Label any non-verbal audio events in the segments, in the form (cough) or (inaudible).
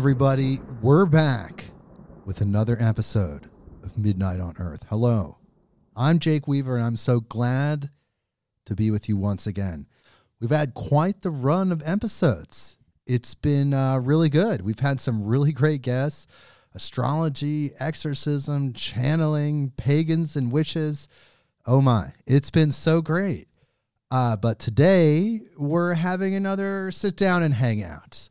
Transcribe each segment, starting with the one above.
everybody, we're back with another episode of Midnight on Earth. Hello, I'm Jake Weaver, and I'm so glad to be with you once again. We've had quite the run of episodes. It's been uh, really good. We've had some really great guests astrology, exorcism, channeling, pagans, and witches. Oh my, it's been so great. Uh, but today we're having another sit down and hang out.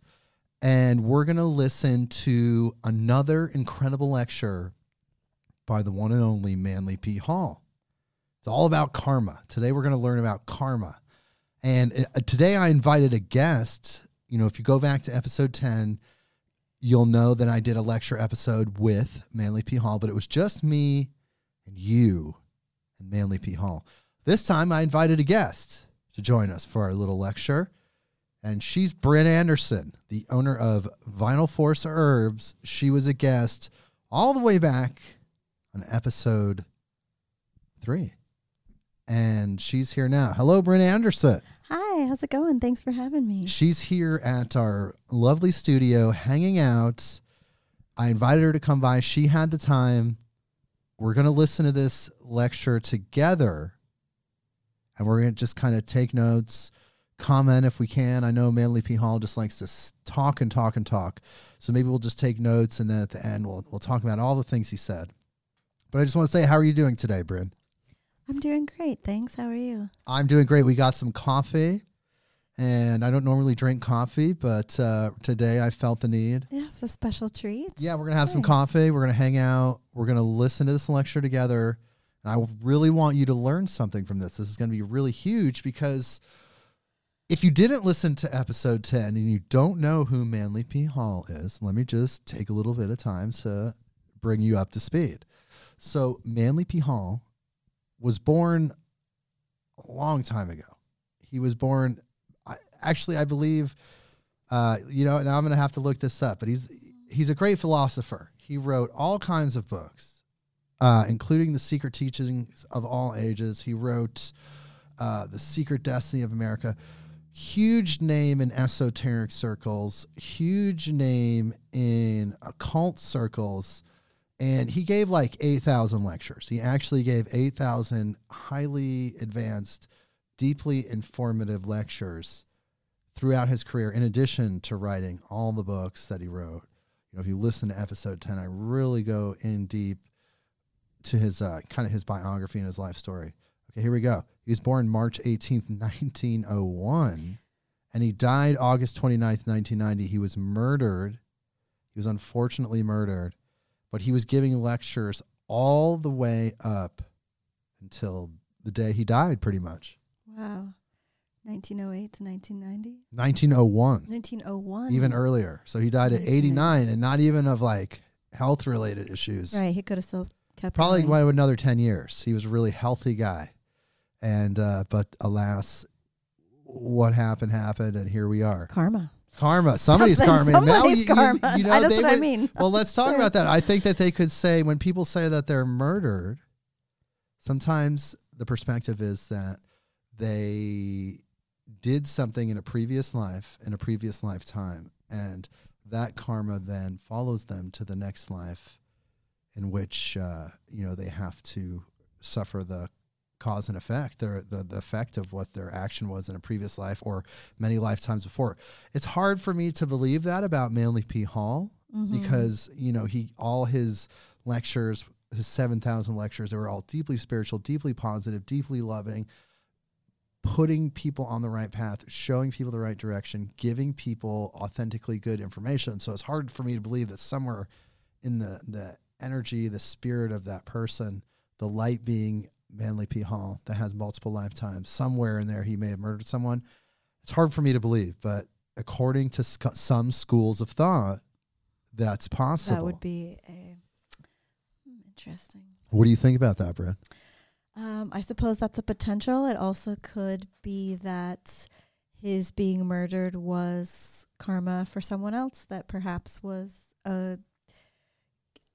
And we're going to listen to another incredible lecture by the one and only Manly P. Hall. It's all about karma. Today we're going to learn about karma. And uh, today I invited a guest. You know, if you go back to episode 10, you'll know that I did a lecture episode with Manly P. Hall, but it was just me and you and Manly P. Hall. This time I invited a guest to join us for our little lecture. And she's Brynn Anderson, the owner of Vital Force Herbs. She was a guest all the way back on episode three. And she's here now. Hello, Brynn Anderson. Hi, how's it going? Thanks for having me. She's here at our lovely studio hanging out. I invited her to come by. She had the time. We're going to listen to this lecture together and we're going to just kind of take notes, comment if we can. I know Manly P. Hall just likes to talk and talk and talk. So maybe we'll just take notes and then at the end we'll, we'll talk about all the things he said. But I just want to say, how are you doing today, Brynn? I'm doing great. Thanks. How are you? I'm doing great. We got some coffee, and I don't normally drink coffee, but uh, today I felt the need. Yeah, it's a special treat. Yeah, we're gonna have some coffee. We're gonna hang out. We're gonna listen to this lecture together. And I really want you to learn something from this. This is gonna be really huge because if you didn't listen to episode 10 and you don't know who Manly P. Hall is, let me just take a little bit of time to bring you up to speed. So, Manly P. Hall was born a long time ago. He was born, I, actually, I believe, uh, you know, now I'm going to have to look this up, but he's he's a great philosopher. He wrote all kinds of books, uh, including The Secret Teachings of All Ages. He wrote uh, The Secret Destiny of America. Huge name in esoteric circles, huge name in occult circles. And he gave like 8,000 lectures. He actually gave 8,000 highly advanced, deeply informative lectures throughout his career, in addition to writing all the books that he wrote. You know, if you listen to episode 10, I really go in deep to his uh, kind of his biography and his life story. Okay, here we go. He was born March 18th, 1901, and he died August 29th, 1990. He was murdered. He was unfortunately murdered, but he was giving lectures all the way up until the day he died, pretty much. Wow. 1908 to 1990? 1901. 1901. even earlier. So he died at 89 and not even of like health related issues. Right. He could have still kept Probably went another 10 years. He was a really healthy guy. And, uh, but alas, what happened happened. And here we are. Karma. Karma. Somebody's Something- karma. Now somebody's you- you- karma. you know, that's they what I mean. Well, let's talk about that. I think that they could say when people say that they're murdered, sometimes the perspective is that they did something in a previous life, in a previous lifetime, and that karma then follows them to the next life, in which uh, you know they have to suffer the cause and effect, their, the the effect of what their action was in a previous life or many lifetimes before. It's hard for me to believe that about Manly P. Hall Mhm. because you know he all his lectures his 7000 lectures they were all deeply spiritual deeply positive deeply loving putting people on the right path showing people the right direction giving people authentically good information so it's hard for me to believe that somewhere in the the energy the spirit of that person the light being manly p hall that has multiple lifetimes somewhere in there he may have murdered someone it's hard for me to believe but according to sc- some schools of thought that's possible. That would be a hmm, interesting. what do you think about that, Brad? Um, I suppose that's a potential. It also could be that his being murdered was karma for someone else that perhaps was a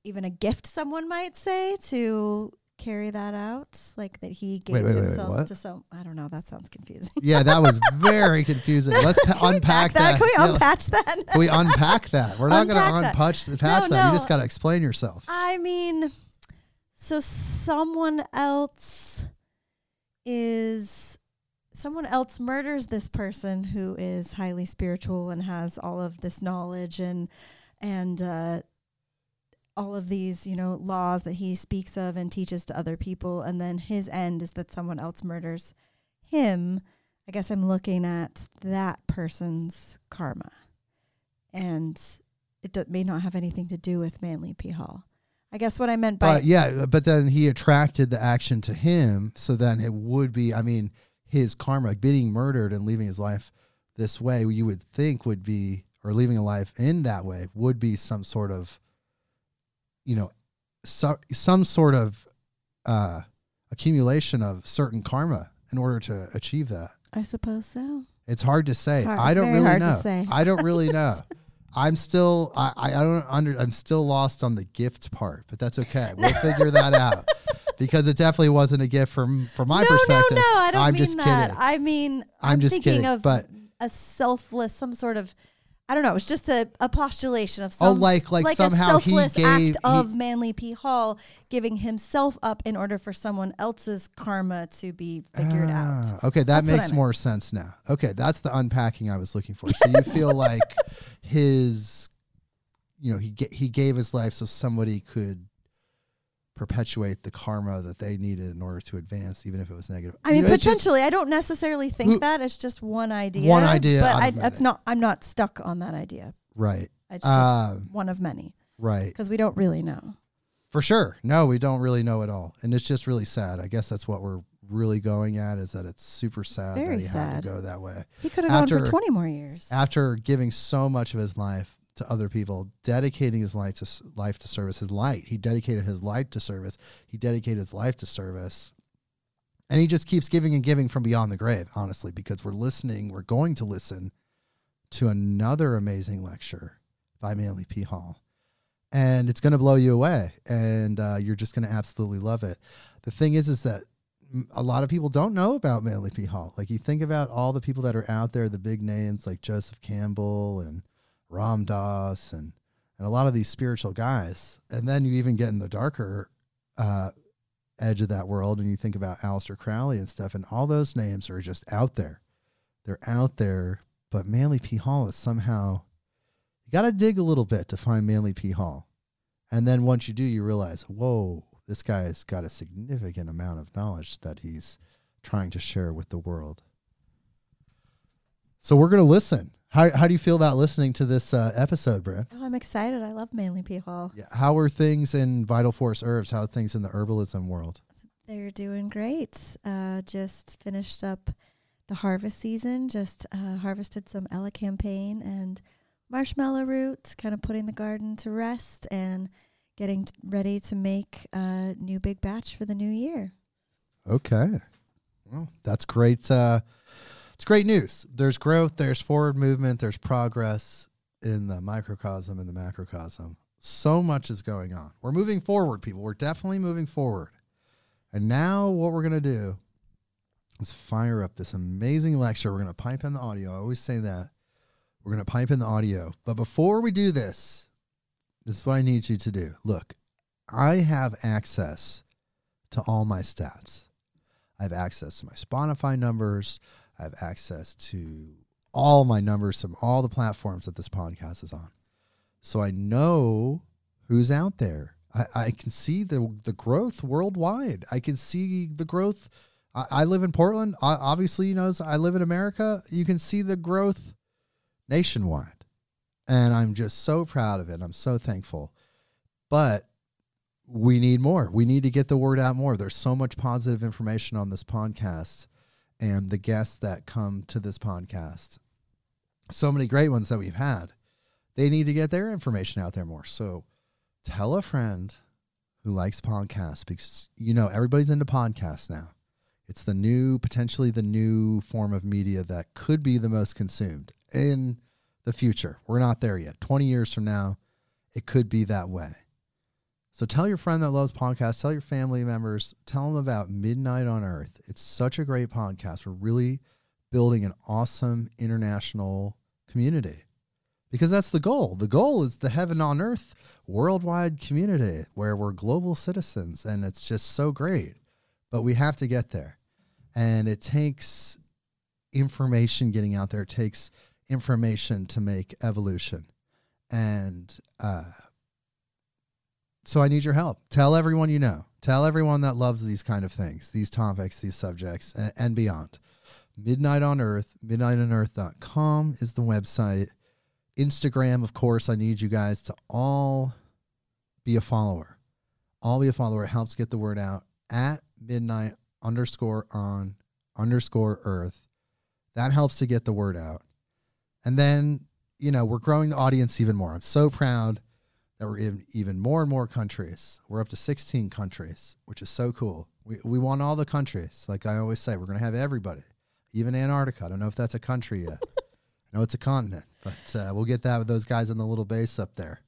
even a gift someone might say to carry that out like that he gave Wait, wait, wait, wait, himself to some I don't know that sounds confusing Yeah, that was (laughs) very confusing. Let's pa- unpack that, that. can we Yeah, unpatch that can we unpack that? We're not going to Unpack unpatch the patch No, that. You just got to explain yourself. I mean, so someone else is someone else murders this person who is highly spiritual and has all of this knowledge and and uh, all of these you know laws that he speaks of and teaches to other people, and then his end is that someone else murders him. I guess I'm looking at that person's karma, and it do- may not have anything to do with Manly P. Hall. I guess what I meant by yeah, uh, but then he attracted the action to him. So then it would be, I mean, his karma, being murdered and leaving his life this way, you would think would be, or leaving a life in that way, would be some sort of, you know, so, some sort of uh, accumulation of certain karma in order to achieve that. I suppose so. It's hard to say. Hard- I don't really hard to know. say. I don't really (laughs) know. I'm still I, I I don't under I'm still lost on the gift part, but that's okay. We'll (laughs) figure that out. Because it definitely wasn't a gift from from my no, perspective. no, no. I don't I'm mean just that. kidding. I mean, I'm I'm, just thinking kidding, of but- a selfless, some sort of. I don't know. It's just a, a postulation of Oh, some like- like a somehow he selfless gave- act he- of Manly P. Hall giving himself up in order for someone else's karma to be figured out. Ah, Okay, that That's makes more sense now. Okay, that's the unpacking I was looking for. So you (laughs) feel like his, you know, he he gave his life so somebody could perpetuate the karma that they needed in order to advance, even if it was negative. I mean, You know, it just- potentially. I don't necessarily think Who- that. It's just one idea. One idea but I, that's not. I'm not stuck on that idea. right, It's just Um, one of many right, because we don't really know. for sure. No, we don't really know at all, and it's just really sad. I guess that's what we're really going at is that it's super sad Very that he had sad. to go that way. He could have gone for 20 more years. after giving so much of his life to other people, dedicating his life to life to service, his light, he dedicated his life to service. He dedicated his life to service, and he just keeps giving and giving from beyond the grave. Honestly, because we're listening, we're going to listen to another amazing lecture by Manly P. Hall, and it's going to blow you away, and uh, you're just going to absolutely love it. The thing is, is that a lot of people don't know about Manly P. Hall. Like you think about all the people that are out there, the big names like Joseph Campbell and Ram Dass and and a lot of these spiritual guys. And then you even get in the darker uh, edge of that world and you think about Aleister Crowley and stuff, and all those names are just out there. They're out there, but Manly P. Hall is somehow you got to dig a little bit to find Manly P. Hall. And then once you do, you realize, whoa, this guy's got a significant amount of knowledge that he's trying to share with the world. So we're going to listen. How, how do you feel about listening to this uh, episode, Brad? Oh, I'm excited. I love Manly people. Yeah. How are things in Vital Force Herbs? How are things in the herbalism world? They're doing great. Uh, just finished up the harvest season. Just uh, harvested some elecampane and marshmallow root, kind of putting the garden to rest and getting t- ready to make a new big batch for the new year. Okay. Well, that's great. Uh, it's great news. There's growth, there's forward movement, there's progress in the microcosm and the macrocosm. So much is going on. We're moving forward, people. We're definitely moving forward. And now what we're going to do is fire up this amazing lecture. We're going to pipe in the audio. I always say that. We're going to pipe in the audio. But before we do this, this is what I need you to do. Look, I have access to all my stats. I have access to my Spotify numbers. I have access to all my numbers from all the platforms that this podcast is on. So I know who's out there. I, I can see the the growth worldwide. I can see the growth. I, I live in Portland. I, obviously, you know, I live in America. You can see the growth nationwide. And I'm just so proud of it. I'm so thankful. But we need more. We need to get the word out more. There's so much positive information on this podcast and the guests that come to this podcast. So many great ones that we've had. They need to get their information out there more. So tell a friend who likes podcasts because you know everybody's into podcasts now. It's the new, potentially the new form of media that could be the most consumed in the future. We're not there yet. 20 years from now, it could be that way. So tell your friend that loves podcasts, tell your family members, tell them about Midnight on Earth. It's such a great podcast. We're really building an awesome international community because that's the goal. The goal is the heaven on earth worldwide community where we're global citizens and it's just so great. But we have to get there. And it takes information getting out there. It takes information to make evolution. And uh, so I need your help. Tell everyone you know. Tell everyone that loves these kind of things, these topics, these subjects, and, and beyond. Midnight on Earth, midnightonearth.com is the website. Instagram, of course, I need you guys to all be a follower. All be a follower. It helps get the word out at midnight underscore on underscore earth. That helps to get the word out. And then, you know, we're growing the audience even more. I'm so proud that we're in even more and more countries. We're up to 16 countries, which is so cool. We, we want all the countries. Like I always say, we're going to have everybody, even Antarctica. I don't know if that's a country yet. (laughs) I know it's a continent, but uh, we'll get that with those guys on the little base up there.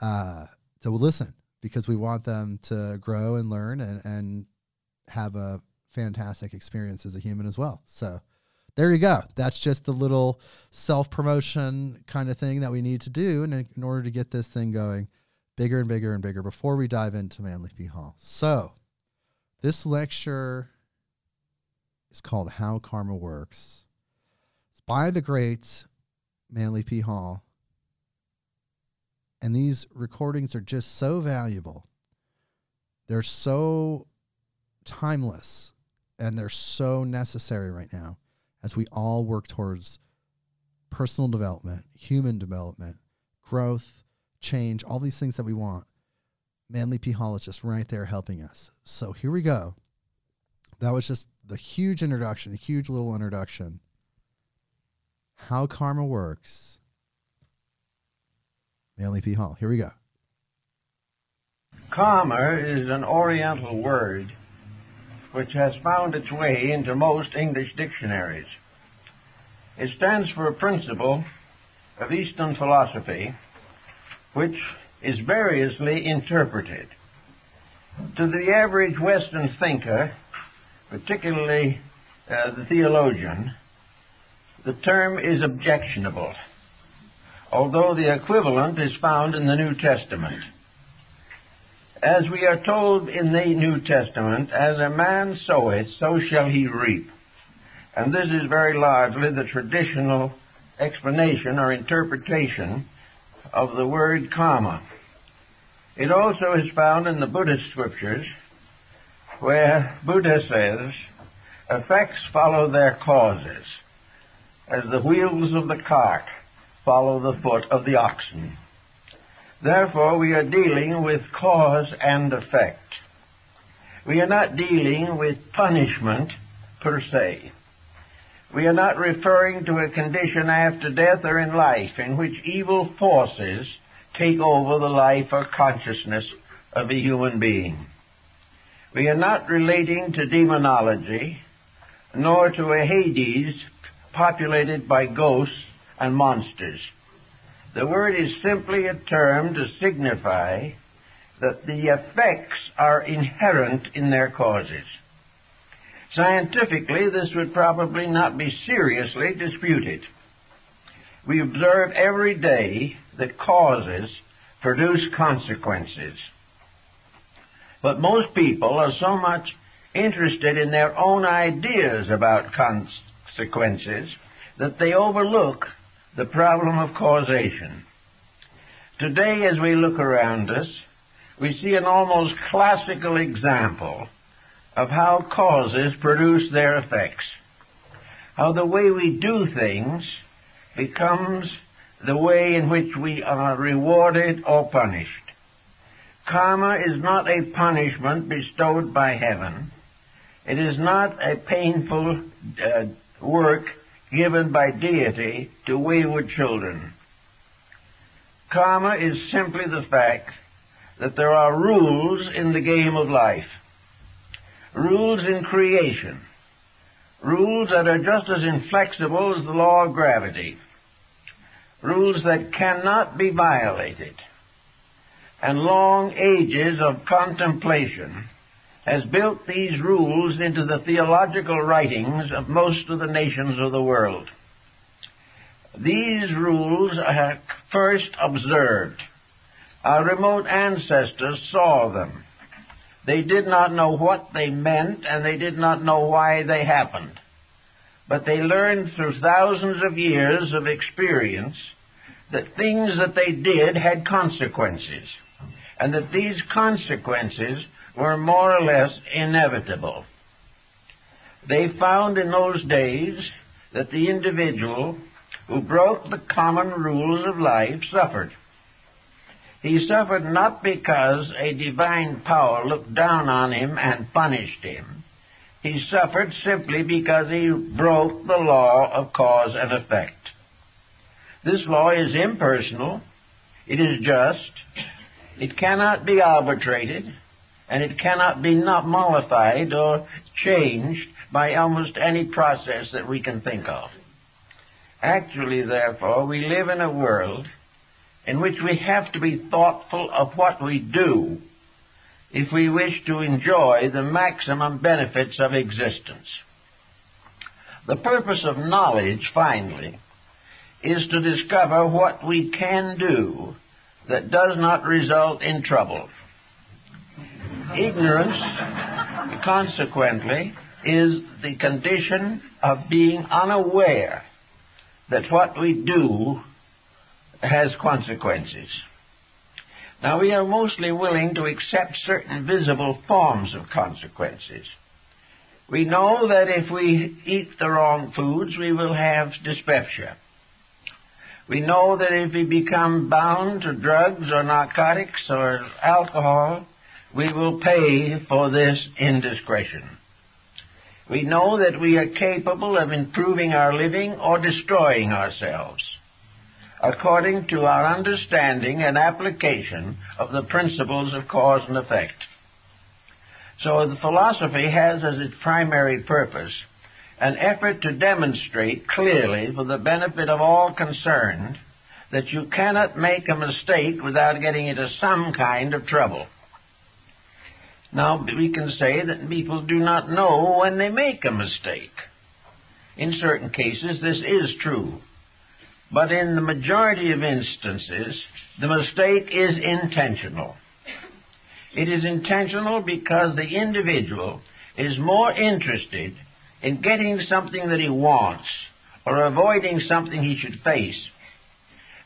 Uh, so we'll listen because we want them to grow and learn and, and have a fantastic experience as a human as well. So there you go. That's just the little self promotion kind of thing that we need to do in, in order to get this thing going bigger and bigger and bigger before we dive into Manly P. Hall. So this lecture is called How Karma Works. It's by the great Manly P. Hall. And these recordings are just so valuable. They're so timeless and they're so necessary right now as we all work towards personal development, human development, growth, change, all these things that we want. Manly P. Hall is just right there helping us. So here we go. That was just the huge introduction, the huge little introduction. How karma works. Manly P. Hall. Here we go. Karma is an Oriental word which has found its way into most English dictionaries. It stands for a principle of Eastern philosophy which is variously interpreted. To the average Western thinker, particularly uh, the theologian, the term is objectionable, although the equivalent is found in the New Testament. As we are told in the New Testament, as a man soweth, so shall he reap. And this is very largely the traditional explanation or interpretation of the word karma. It also is found in the Buddhist scriptures where Buddha says, effects follow their causes, as the wheels of the cart follow the foot of the oxen. Therefore, we are dealing with cause and effect. We are not dealing with punishment per se. We are not referring to a condition after death or in life in which evil forces take over the life or consciousness of a human being. We are not relating to demonology, nor to a Hades populated by ghosts and monsters. The word is simply a term to signify that the effects are inherent in their causes. Scientifically, this would probably not be seriously disputed. We observe every day that causes produce consequences. But most people are so much interested in their own ideas about consequences that they overlook the problem of causation. Today, as we look around us, we see an almost classical example of how causes produce their effects. How the way we do things becomes the way in which we are rewarded or punished. Karma is not a punishment bestowed by heaven. It is not a painful uh, work given by deity to wayward children. Karma is simply the fact that there are rules in the game of life. rules in creation, rules that are just as inflexible as the law of gravity, rules that cannot be violated, and long ages of contemplation has built these rules into the theological writings of most of the nations of the world. These rules are first observed. Our remote ancestors saw them. They did not know what they meant and they did not know why they happened. But they learned through thousands of years of experience that things that they did had consequences and that these consequences were more or less inevitable. They found in those days that the individual who broke the common rules of life suffered. He suffered not because a divine power looked down on him and punished him. He suffered simply because he broke the law of cause and effect. This law is impersonal, it is just, it cannot be arbitrated, and it cannot be not mollified or changed by almost any process that we can think of. Actually, therefore, we live in a world in which we have to be thoughtful of what we do if we wish to enjoy the maximum benefits of existence. The purpose of knowledge, finally, is to discover what we can do that does not result in trouble. Ignorance, consequently, is the condition of being unaware that what we do has consequences. Now, we are mostly willing to accept certain visible forms of consequences. We know that if we eat the wrong foods, we will have dyspepsia. We know that if we become bound to drugs or narcotics or alcohol, we will pay for this indiscretion. We know that we are capable of improving our living or destroying ourselves according to our understanding and application of the principles of cause and effect. So the philosophy has as its primary purpose an effort to demonstrate clearly for the benefit of all concerned that you cannot make a mistake without getting into some kind of trouble. Now, we can say that people do not know when they make a mistake. In certain cases, this is true. But in the majority of instances, the mistake is intentional. It is intentional because the individual is more interested in getting something that he wants or avoiding something he should face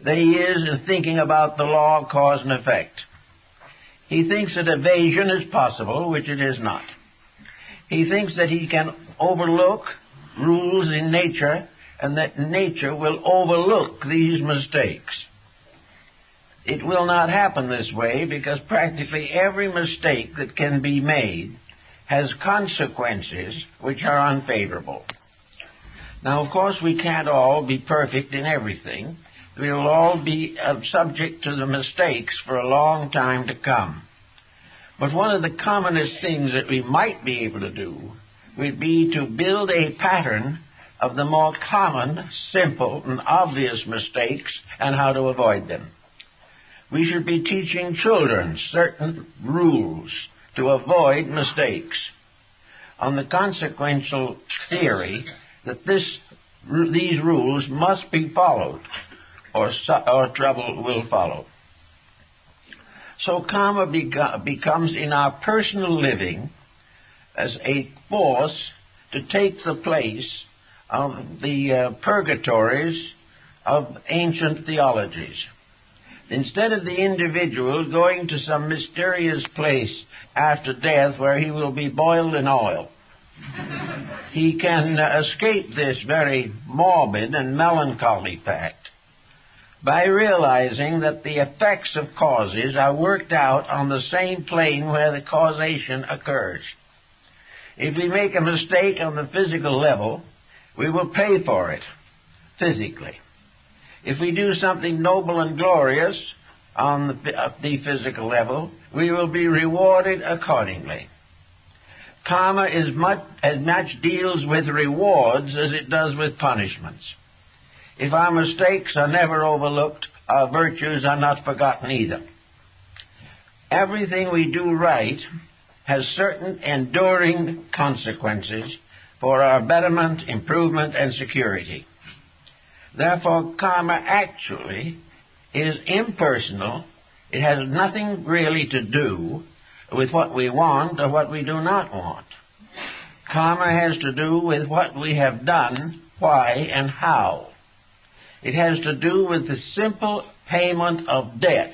than he is in thinking about the law of cause and effect. He thinks that evasion is possible, which it is not. He thinks that he can overlook rules in nature and that nature will overlook these mistakes. It will not happen this way because practically every mistake that can be made has consequences which are unfavorable. Now, of course, we can't all be perfect in everything, we will all be uh, subject to the mistakes for a long time to come. But one of the commonest things that we might be able to do would be to build a pattern of the more common, simple, and obvious mistakes and how to avoid them. We should be teaching children certain rules to avoid mistakes on the consequential theory that this, these rules must be followed or, or trouble will follow. So karma becomes in our personal living as a force to take the place of the uh, purgatories of ancient theologies. Instead of the individual going to some mysterious place after death where he will be boiled in oil, he can escape this very morbid and melancholy fact by realizing that the effects of causes are worked out on the same plane where the causation occurs. If we make a mistake on the physical level, we will pay for it physically. If we do something noble and glorious on the, the physical level, we will be rewarded accordingly. Karma is much, as much deals with rewards as it does with punishments. If our mistakes are never overlooked, our virtues are not forgotten either. Everything we do right has certain enduring consequences for our betterment, improvement, and security. Therefore, karma actually is impersonal. It has nothing really to do with what we want or what we do not want. Karma has to do with what we have done, why, and how. It has to do with the simple payment of debt.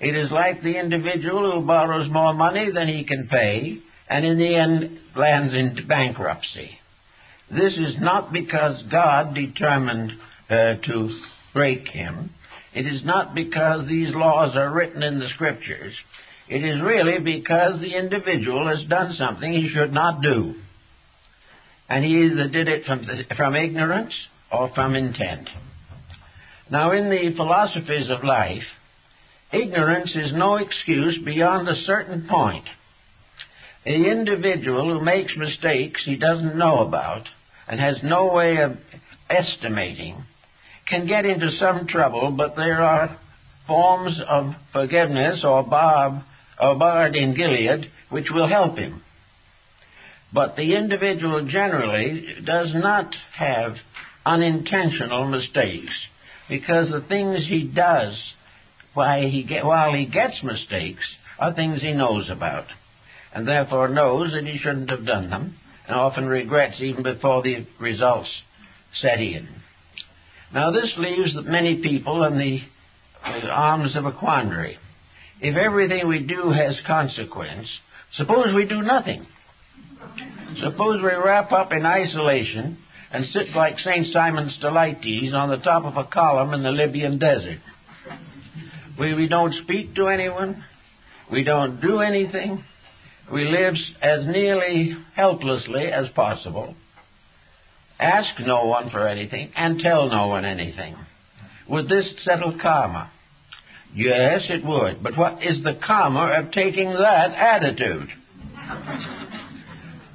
It is like the individual who borrows more money than he can pay and in the end lands into bankruptcy. This is not because God determined uh, to break him. It is not because these laws are written in the scriptures. It is really because the individual has done something he should not do. And he either did it from, from ignorance or from intent. Now, in the philosophies of life, ignorance is no excuse beyond a certain point. The individual who makes mistakes he doesn't know about and has no way of estimating can get into some trouble, but there are forms of forgiveness or barb or bard in Gilead which will help him. But the individual generally does not have unintentional mistakes because the things he does while he, gets mistakes are things he knows about and therefore knows that he shouldn't have done them and often regrets even before the results set in. Now, this leaves many people in the arms of a quandary. If everything we do has consequence, suppose we do nothing. Suppose we wrap up in isolation and sit like St. Simon Stylites on the top of a column in the Libyan desert. We, we don't speak to anyone. We don't do anything. We live as nearly helplessly as possible. Ask no one for anything and tell no one anything. Would this settle karma? Yes, it would. But what is the karma of taking that attitude?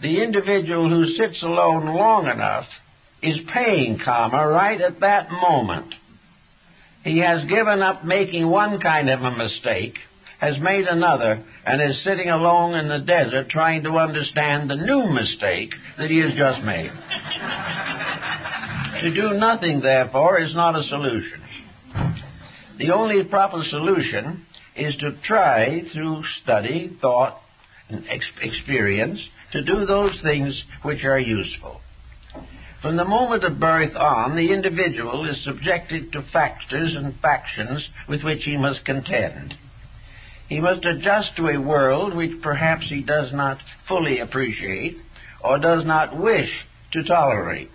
the individual who sits alone long enough is paying karma right at that moment. He has given up making one kind of a mistake, has made another, and is sitting alone in the desert trying to understand the new mistake that he has just made. to do nothing, therefore, is not a solution. The only proper solution is to try through study, thought, and ex- experience to do those things which are useful. From the moment of birth on, the individual is subjected to factors and factions with which he must contend. He must adjust to a world which perhaps he does not fully appreciate or does not wish to tolerate.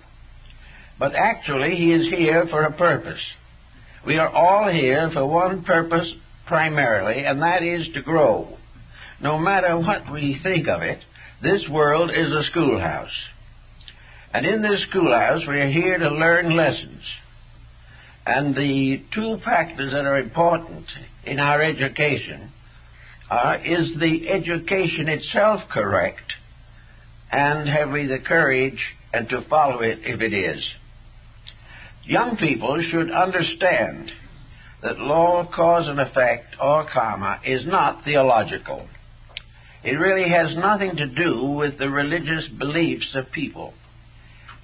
But actually, he is here for a purpose. We are all here for one purpose primarily, and that is to grow. No matter what we think of it, this world is a schoolhouse. And in this schoolhouse, we are here to learn lessons. And the two factors that are important in our education are is the education itself correct, and have we the courage and to follow it if it is? Young people should understand that law cause and effect, or karma, is not theological. It really has nothing to do with the religious beliefs of people.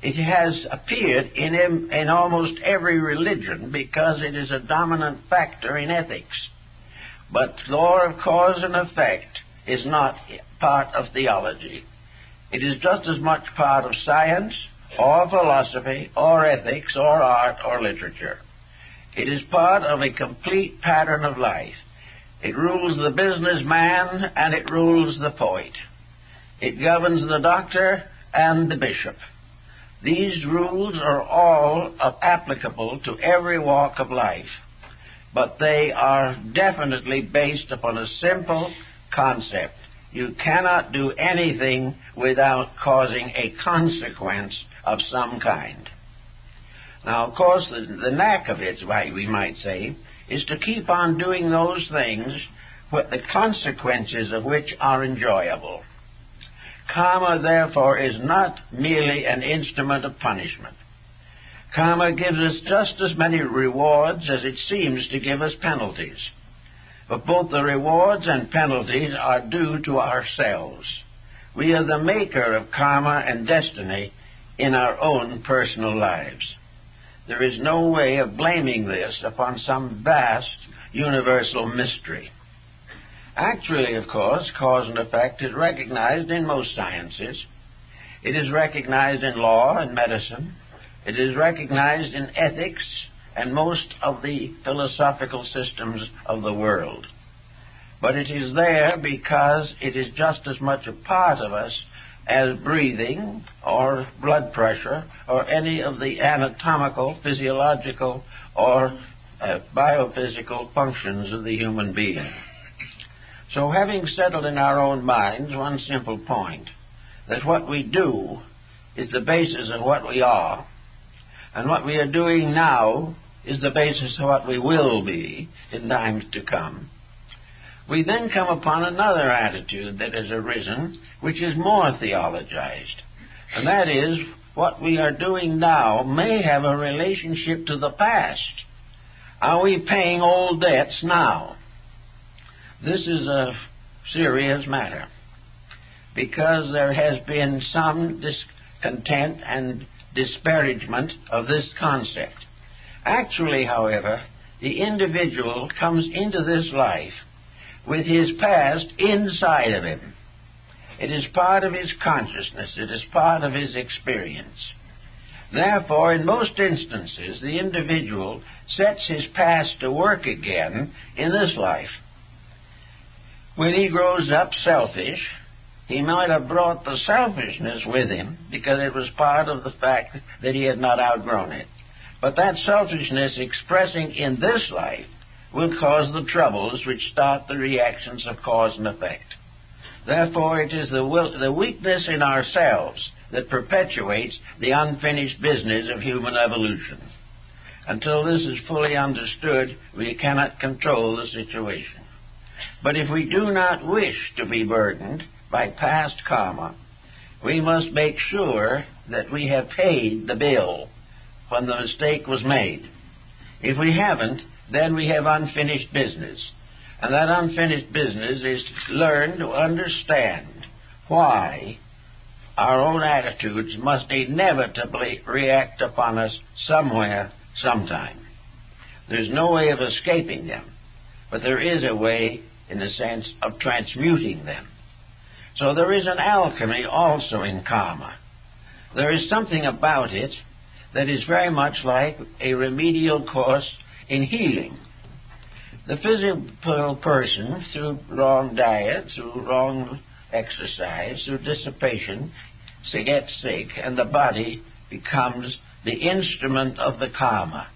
It has appeared in, in almost every religion because it is a dominant factor in ethics. But law of cause and effect is not part of theology. It is just as much part of science or philosophy or ethics or art or literature. It is part of a complete pattern of life. It rules the businessman and it rules the poet. It governs the doctor and the bishop. These rules are all applicable to every walk of life, but they are definitely based upon a simple concept you cannot do anything without causing a consequence of some kind. Now, of course, the, the knack of it, we might say, is to keep on doing those things, with the consequences of which are enjoyable. Karma, therefore, is not merely an instrument of punishment. Karma gives us just as many rewards as it seems to give us penalties. But both the rewards and penalties are due to ourselves. We are the maker of karma and destiny in our own personal lives. There is no way of blaming this upon some vast universal mystery. Actually, of course, cause and effect is recognized in most sciences. It is recognized in law and medicine. It is recognized in ethics and most of the philosophical systems of the world. But it is there because it is just as much a part of us as breathing or blood pressure or any of the anatomical, physiological, or uh, biophysical functions of the human being. So, having settled in our own minds one simple point that what we do is the basis of what we are, and what we are doing now is the basis of what we will be in times to come. We then come upon another attitude that has arisen, which is more theologized, and that is what we are doing now may have a relationship to the past. Are we paying old debts now? This is a serious matter because there has been some discontent and disparagement of this concept. Actually, however, the individual comes into this life with his past inside of him. It is part of his consciousness, it is part of his experience. Therefore, in most instances, the individual sets his past to work again in this life. When he grows up selfish, he might have brought the selfishness with him because it was part of the fact that he had not outgrown it. But that selfishness expressing in this life will cause the troubles which start the reactions of cause and effect. Therefore, it is the, will, the weakness in ourselves that perpetuates the unfinished business of human evolution. Until this is fully understood, we cannot control the situation. But if we do not wish to be burdened by past karma, we must make sure that we have paid the bill when the mistake was made. If we haven't, then we have unfinished business. And that unfinished business is to learn to understand why our own attitudes must inevitably react upon us somewhere, sometime. There's no way of escaping them, but there is a way, in the sense of transmuting them. So there is an alchemy also in karma. There is something about it that is very much like a remedial course in healing. The physical person, through wrong diet, through wrong exercise, through dissipation, gets sick, and the body becomes the instrument of the karma.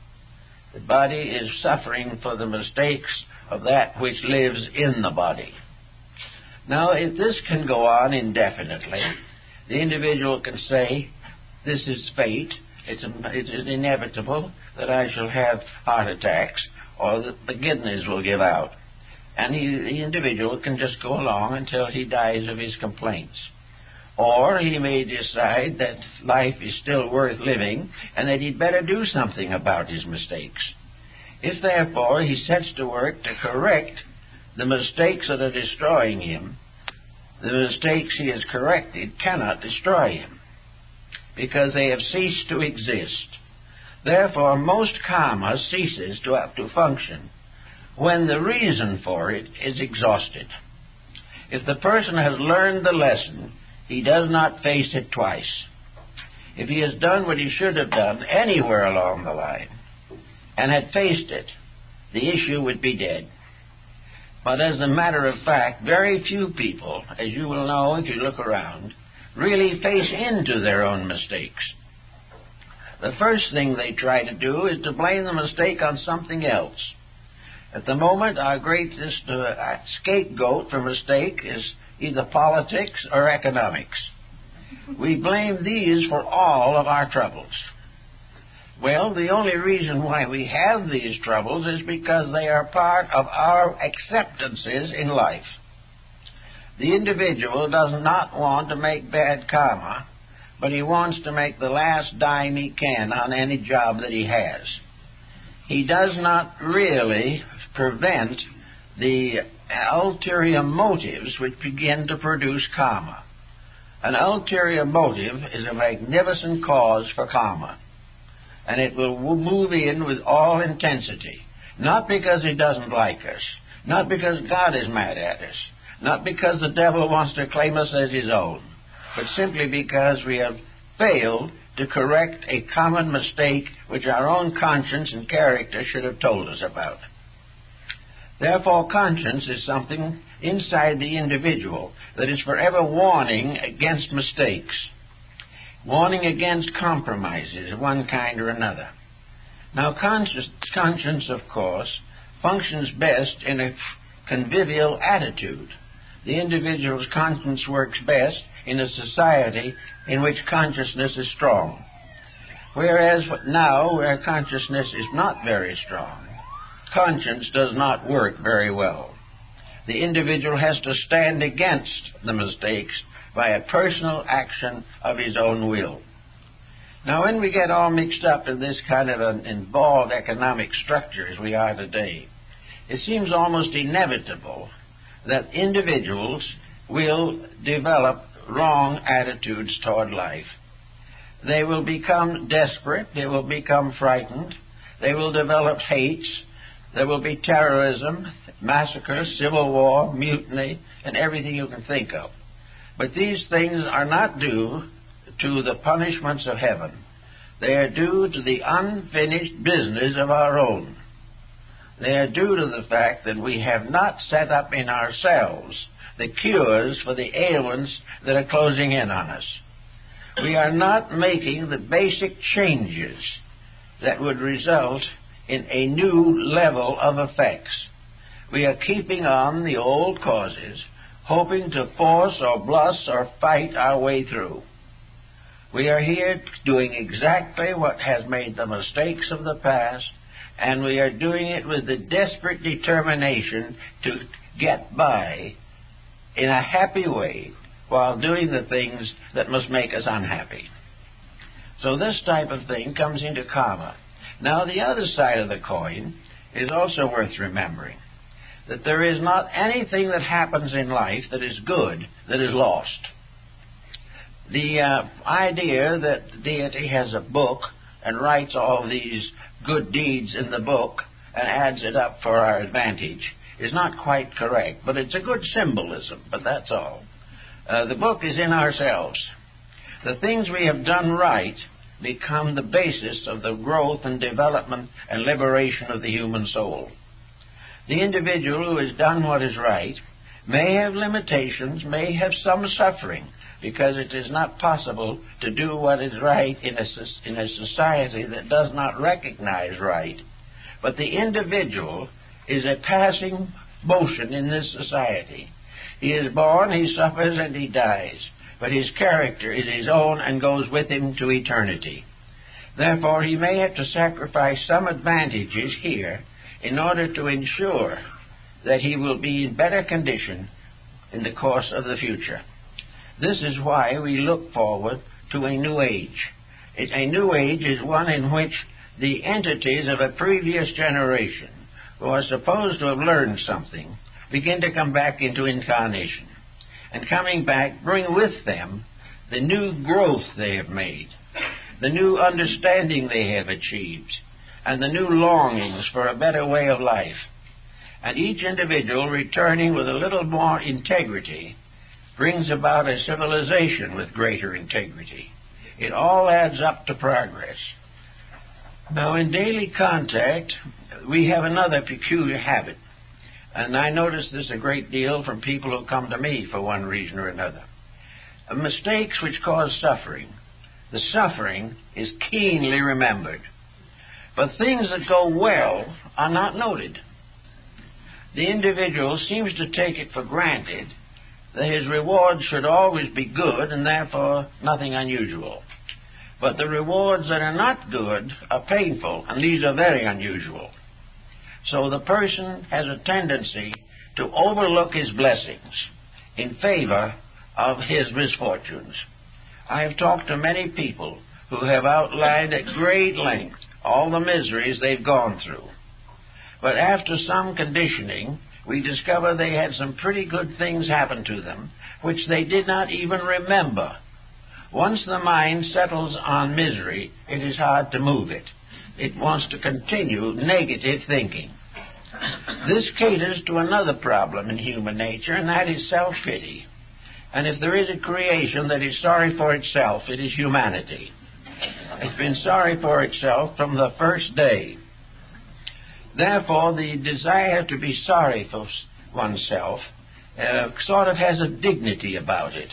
The body is suffering for the mistakes of that which lives in the body. Now, if this can go on indefinitely, the individual can say, This is fate, it's, it is inevitable that I shall have heart attacks or that the kidneys will give out. And he, the individual can just go along until he dies of his complaints. Or he may decide that life is still worth living and that he'd better do something about his mistakes. If therefore he sets to work to correct the mistakes that are destroying him, the mistakes he has corrected cannot destroy him because they have ceased to exist. Therefore, most karma ceases to have to function when the reason for it is exhausted. If the person has learned the lesson, he does not face it twice. If he has done what he should have done anywhere along the line and had faced it, the issue would be dead. But as a matter of fact, very few people, as you will know if you look around, really face into their own mistakes. The first thing they try to do is to blame the mistake on something else. At the moment, our greatest uh, scapegoat for mistake is either politics or economics. We blame these for all of our troubles. Well, the only reason why we have these troubles is because they are part of our acceptances in life. The individual does not want to make bad karma, but he wants to make the last dime he can on any job that he has. He does not really prevent the ulterior motives which begin to produce karma. An ulterior motive is a magnificent cause for karma, and it will move in with all intensity, not because he doesn't like us, not because God is mad at us, not because the devil wants to claim us as his own, but simply because we have failed to correct a common mistake which our own conscience and character should have told us about. Therefore, conscience is something inside the individual that is forever warning against mistakes, warning against compromises of one kind or another. Now, conscience, conscience of course, functions best in a convivial attitude. The individual's conscience works best in a society in which consciousness is strong. Whereas now, where consciousness is not very strong, conscience does not work very well. The individual has to stand against the mistakes by a personal action of his own will. Now, when we get all mixed up in this kind of an involved economic structure as we are today, it seems almost inevitable that individuals will develop wrong attitudes toward life. They will become desperate, they will become frightened, they will develop hates, there will be terrorism, massacre, civil war, mutiny, and everything you can think of. But these things are not due to the punishments of heaven. They are due to the unfinished business of our own. They are due to the fact that we have not set up in ourselves the cures for the ailments that are closing in on us. We are not making the basic changes that would result in a new level of effects. We are keeping on the old causes, hoping to force or bluff or fight our way through. We are here doing exactly what has made the mistakes of the past and we are doing it with the desperate determination to get by in a happy way while doing the things that must make us unhappy. So this type of thing comes into karma. Now, the other side of the coin is also worth remembering that there is not anything that happens in life that is good that is lost. The uh, idea that the deity has a book and writes all these good deeds in the book and adds it up for our advantage is not quite correct, but it's a good symbolism, but that's all. Uh, the book is in ourselves. The things we have done right become the basis of the growth and development and liberation of the human soul. The individual who has done what is right may have limitations, may have some suffering, because it is not possible to do what is right in a, in a society that does not recognize right. But the individual is a passing motion in this society. He is born, he suffers, and he dies. But his character is his own and goes with him to eternity. Therefore, he may have to sacrifice some advantages here in order to ensure that he will be in better condition in the course of the future. This is why we look forward to a new age. It, a new age is one in which the entities of a previous generation who are supposed to have learned something begin to come back into incarnation. And coming back, bring with them the new growth they have made, the new understanding they have achieved, and the new longings for a better way of life. And each individual returning with a little more integrity brings about a civilization with greater integrity. It all adds up to progress. Now, in daily contact, we have another peculiar habit, and I notice this a great deal from people who come to me for one reason or another. Mistakes which cause suffering. The suffering is keenly remembered, but things that go well are not noted. The individual seems to take it for granted that his rewards should always be good and therefore nothing unusual. But the rewards that are not good are painful, and these are very unusual. So the person has a tendency to overlook his blessings. in favor of his misfortunes. I have talked to many people who have outlined at great length all the miseries they've gone through. But after some conditioning, we discover they had some pretty good things happen to them, which they did not even remember. Once the mind settles on misery, it is hard to move it. It wants to continue negative thinking. This caters to another problem in human nature, and that is self pity. And if there is a creation that is sorry for itself, it is humanity. It's been sorry for itself from the first day. Therefore, the desire to be sorry for oneself uh, sort of has a dignity about it.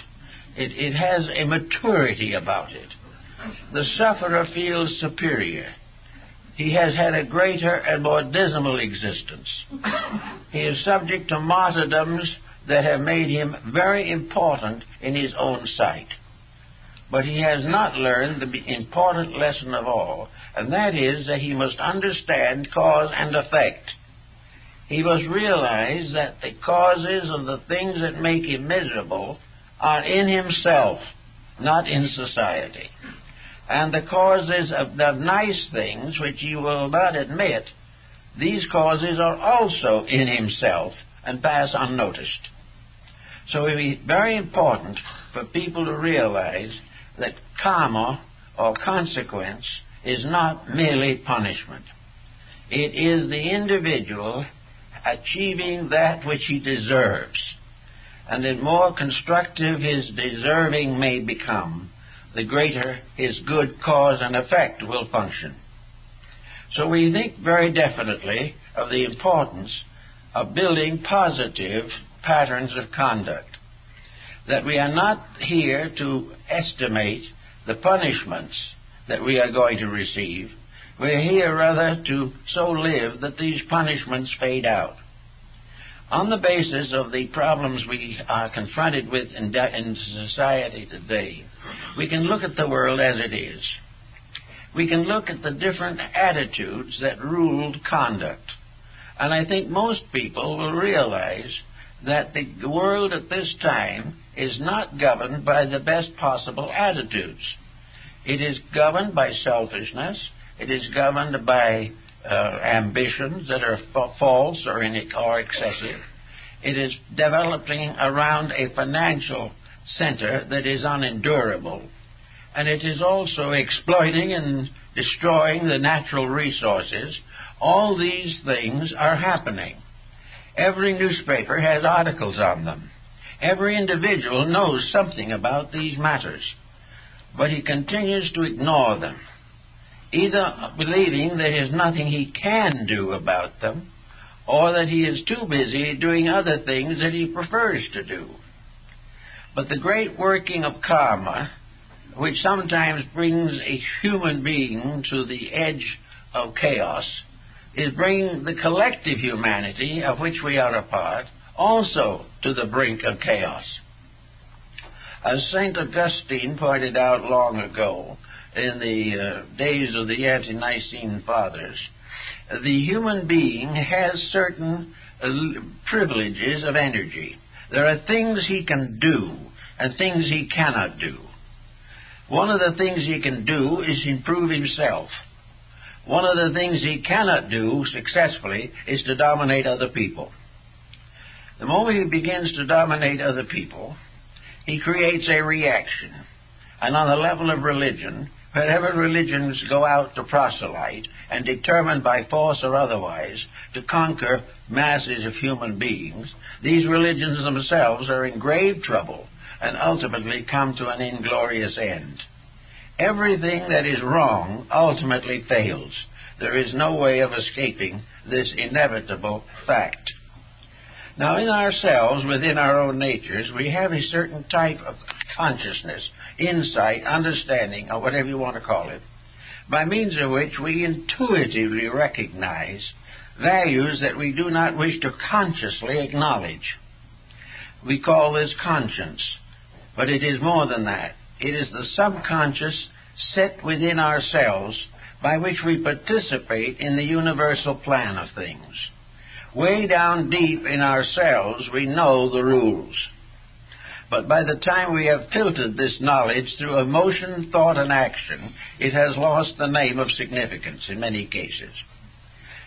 it. It has a maturity about it. The sufferer feels superior. He has had a greater and more dismal existence. He is subject to martyrdoms that have made him very important in his own sight. But he has not learned the important lesson of all, and that is that he must understand cause and effect. He must realize that the causes of the things that make him miserable are in himself, not in society. And the causes of the nice things, which he will not admit, these causes are also in himself and pass unnoticed. So it is very important for people to realize that karma or consequence is not merely punishment. It is the individual achieving that which he deserves. And the more constructive his deserving may become, the greater his good cause and effect will function. So we think very definitely of the importance of building positive patterns of conduct that we are not here to estimate the punishments that we are going to receive. We're here rather to so live that these punishments fade out. On the basis of the problems we are confronted with in, in society today, we can look at the world as it is. We can look at the different attitudes that ruled conduct. And I think most people will realize that the world at this time is not governed by the best possible attitudes. It is governed by selfishness. It is governed by uh, ambitions that are false or, in, or excessive. It is developing around a financial center that is unendurable. And it is also exploiting and destroying the natural resources. All these things are happening. Every newspaper has articles on them. Every individual knows something about these matters, but he continues to ignore them, either believing there is nothing he can do about them, or that he is too busy doing other things that he prefers to do. But the great working of karma, which sometimes brings a human being to the edge of chaos, is bringing the collective humanity of which we are a part also to the brink of chaos. As St. Augustine pointed out long ago, in the uh, days of the ante Nicene Fathers, the human being has certain uh, privileges of energy. There are things he can do and things he cannot do. One of the things he can do is improve himself. One of the things he cannot do successfully is to dominate other people. The moment he begins to dominate other people, he creates a reaction. And on the level of religion, wherever religions go out to proselyte and determine by force or otherwise to conquer masses of human beings, these religions themselves are in grave trouble and ultimately come to an inglorious end. Everything that is wrong ultimately fails. There is no way of escaping this inevitable fact. Now, in ourselves, within our own natures, we have a certain type of consciousness, insight, understanding, or whatever you want to call it, by means of which we intuitively recognize values that we do not wish to consciously acknowledge. We call this conscience, but it is more than that. It is the subconscious set within ourselves by which we participate in the universal plan of things way down deep in ourselves, we know the rules. But by the time we have filtered this knowledge through emotion, thought, and action, it has lost the name of significance in many cases.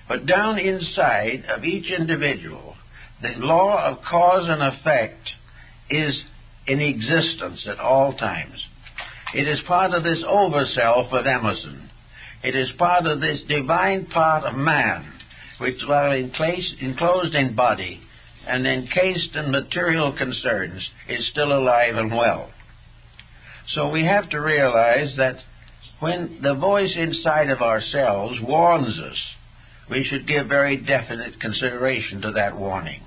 But down inside of each individual, the law of cause and effect is in existence at all times. It is part of this over self of Emerson. It is part of this divine part of man, which, while enclosed in body and encased in material concerns, is still alive and well. So we have to realize that when the voice inside of ourselves warns us, we should give very definite consideration to that warning.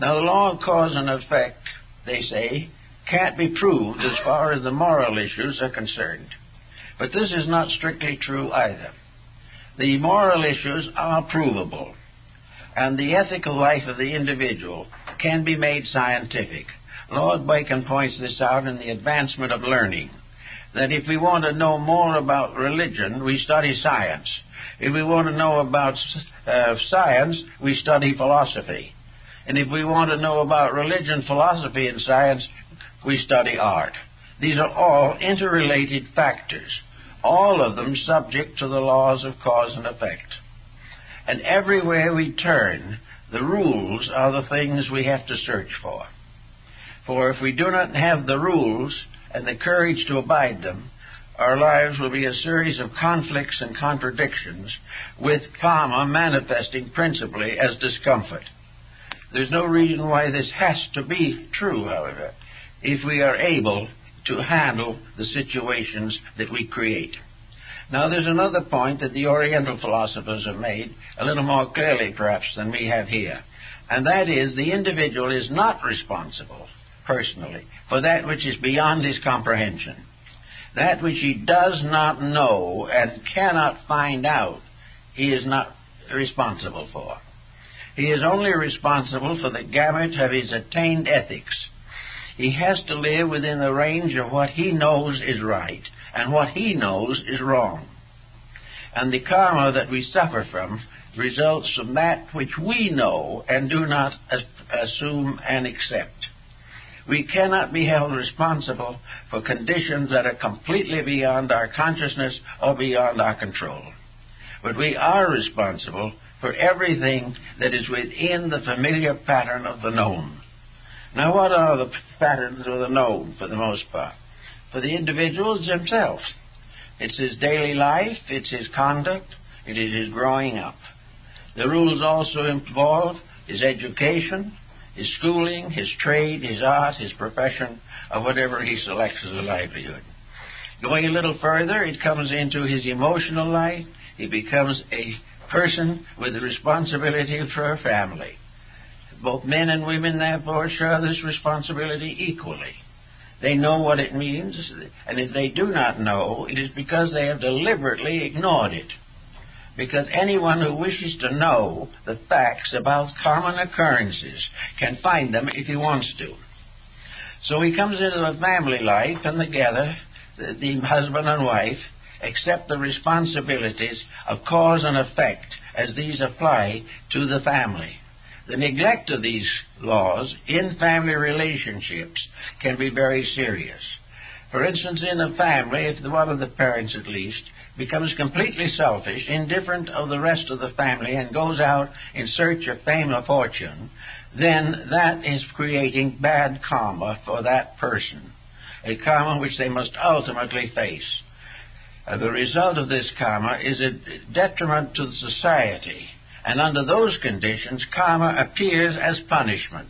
Now, the law of cause and effect, they say, can't be proved as far as the moral issues are concerned. But this is not strictly true either. The moral issues are provable, and the ethical life of the individual can be made scientific. Lord Bacon points this out in the advancement of learning. That if we want to know more about religion, we study science. If we want to know about uh, science, we study philosophy. And if we want to know about religion, philosophy, and science, we study art. These are all interrelated factors, all of them subject to the laws of cause and effect. And everywhere we turn, the rules are the things we have to search for. For if we do not have the rules and the courage to abide them, our lives will be a series of conflicts and contradictions, with karma manifesting principally as discomfort. There's no reason why this has to be true, however, if we are able to handle the situations that we create. Now, there's another point that the Oriental philosophers have made, a little more clearly perhaps than we have here, and that is the individual is not responsible, personally, for that which is beyond his comprehension. That which he does not know and cannot find out, he is not responsible for. He is only responsible for the gamut of his attained ethics. He has to live within the range of what he knows is right and what he knows is wrong. And the karma that we suffer from results from that which we know and do not assume and accept. We cannot be held responsible for conditions that are completely beyond our consciousness or beyond our control. But we are responsible for everything that is within the familiar pattern of the known. Now, what are the patterns of the known for the most part? For the individuals themselves. It's his daily life, it's his conduct, it is his growing up. The rules also involve his education, his schooling, his trade, his art, his profession, or whatever he selects as a livelihood. Going a little further, it comes into his emotional life. He becomes a person with the responsibility for a family. Both men and women, therefore, share this responsibility equally. They know what it means, and if they do not know, it is because they have deliberately ignored it. Because anyone who wishes to know the facts about common occurrences can find them if he wants to. So he comes into a family life, and together, the, the husband and wife, accept the responsibilities of cause and effect as these apply to the family. The neglect of these laws in family relationships can be very serious. For instance, in a family, if one of the parents at least becomes completely selfish, indifferent of the rest of the family, and goes out in search of fame or fortune, then that is creating bad karma for that person, a karma which they must ultimately face. Uh, the result of this karma is a detriment to society, and under those conditions, karma appears as punishment.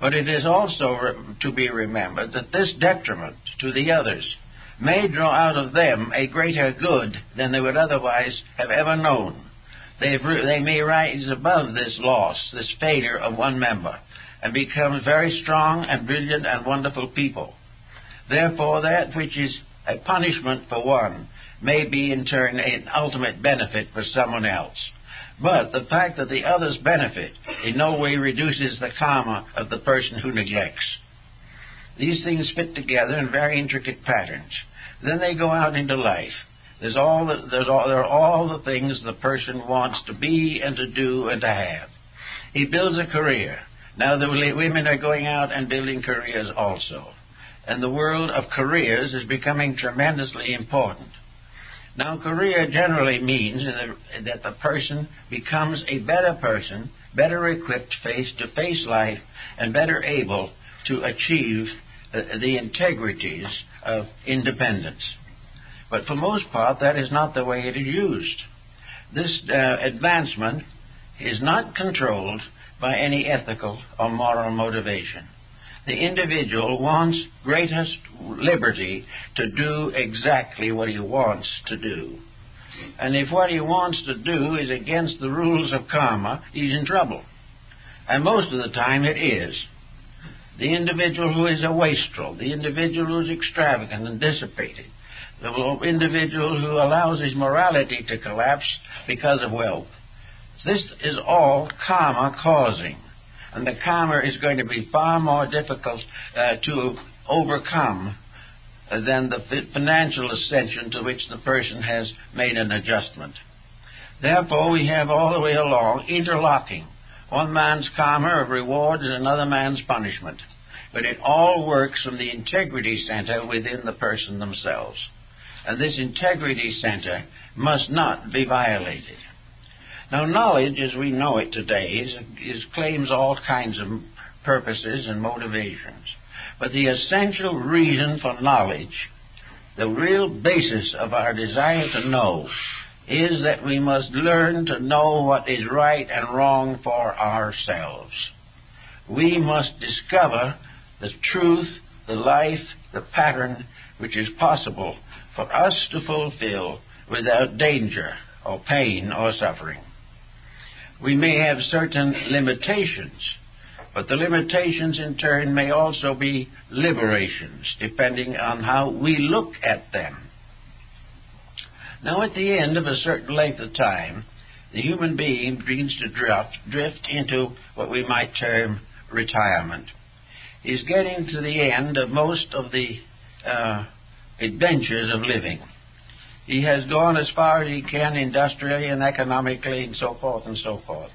But it is also to be remembered that this detriment to the others may draw out of them a greater good than they would otherwise have ever known. They, they may rise above this loss, this failure of one member, and become very strong and brilliant and wonderful people. Therefore, that which is a punishment for one may be in turn an ultimate benefit for someone else. But the fact that the others benefit in no way reduces the karma of the person who neglects. These things fit together in very intricate patterns. Then they go out into life. There's all the, there's all, there are all the things the person wants to be and to do and to have. He builds a career. Now the women are going out and building careers also. And the world of careers is becoming tremendously important. Now, career generally means that the person becomes a better person, better equipped face to face life, and better able to achieve the integrities of independence. But for most part, that is not the way it is used. This uh, advancement is not controlled by any ethical or moral motivation. The individual wants greatest liberty to do exactly what he wants to do. And if what he wants to do is against the rules of karma, he's in trouble. And most of the time it is. The individual who is a wastrel, the individual who is extravagant and dissipated, the individual who allows his morality to collapse because of wealth. This is all karma causing. And the karma is going to be far more difficult uh, to overcome than the financial ascension to which the person has made an adjustment. Therefore, we have all the way along interlocking one man's karma of reward and another man's punishment. But it all works from the integrity center within the person themselves. And this integrity center must not be violated. Now, knowledge as we know it today is, is, claims all kinds of purposes and motivations. But the essential reason for knowledge, the real basis of our desire to know, is that we must learn to know what is right and wrong for ourselves. We must discover the truth, the life, the pattern which is possible for us to fulfill without danger or pain or suffering. We may have certain limitations, but the limitations in turn may also be liberations, depending on how we look at them. Now, at the end of a certain length of time, the human being begins to drift, drift into what we might term retirement. He's getting to the end of most of the uh, adventures of living. He has gone as far as he can industrially and economically and so forth and so forth.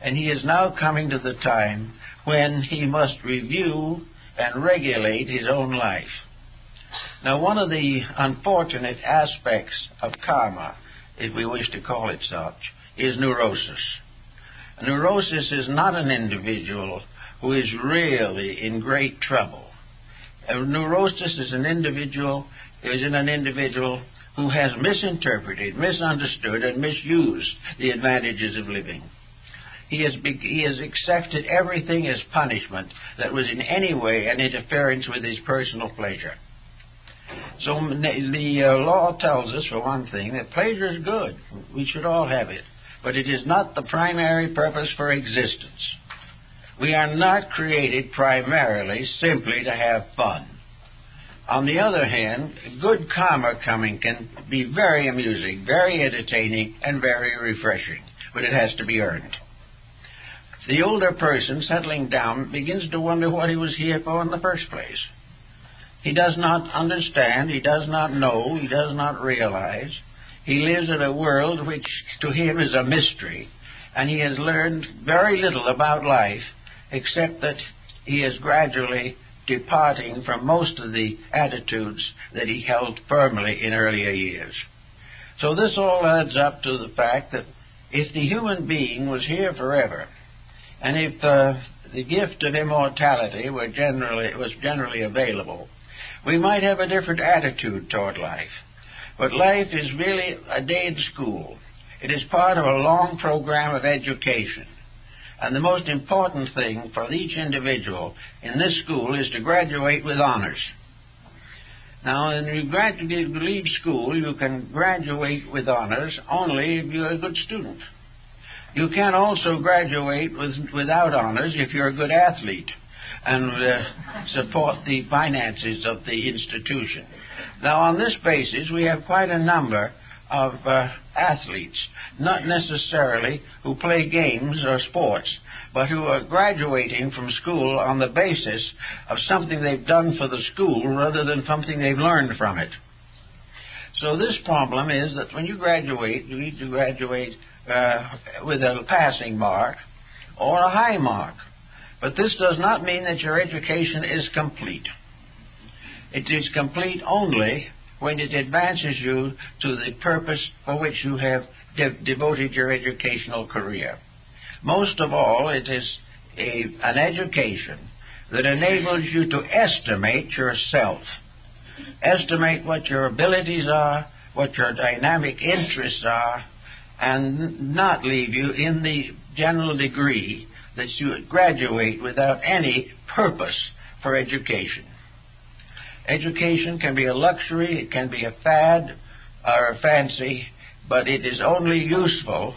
And he is now coming to the time when he must review and regulate his own life. Now, one of the unfortunate aspects of karma, if we wish to call it such, is neurosis. Neurosis is not an individual who is really in great trouble. A neurosis is an individual is in an individual who has misinterpreted, misunderstood, and misused the advantages of living. He has, be, he has accepted everything as punishment that was in any way an interference with his personal pleasure. So the uh, law tells us, for one thing, that pleasure is good. We should all have it. But it is not the primary purpose for existence. We are not created primarily simply to have fun. On the other hand, good karma coming can be very amusing, very entertaining, and very refreshing, but it has to be earned. The older person settling down begins to wonder what he was here for in the first place. He does not understand, he does not know, he does not realize. He lives in a world which to him is a mystery, and he has learned very little about life except that he is gradually departing from most of the attitudes that he held firmly in earlier years. So this all adds up to the fact that if the human being was here forever, and if uh, the gift of immortality were generally was generally available, we might have a different attitude toward life. But life is really a day in school. It is part of a long program of education. And the most important thing for each individual in this school is to graduate with honors. Now, when you graduate, leave school, you can graduate with honors only if you're a good student. You can also graduate with, without honors if you're a good athlete and uh, support the finances of the institution. Now, on this basis, we have quite a number of uh, athletes, not necessarily who play games or sports, but who are graduating from school on the basis of something they've done for the school rather than something they've learned from it. So this problem is that when you graduate, you need to graduate uh, with a passing mark or a high mark. But this does not mean that your education is complete. It is complete only when it advances you to the purpose for which you have de- devoted your educational career. Most of all, it is a, an education that enables you to estimate yourself, estimate what your abilities are, what your dynamic interests are, and not leave you in the general degree that you graduate without any purpose for education. Education can be a luxury, it can be a fad or a fancy, but it is only useful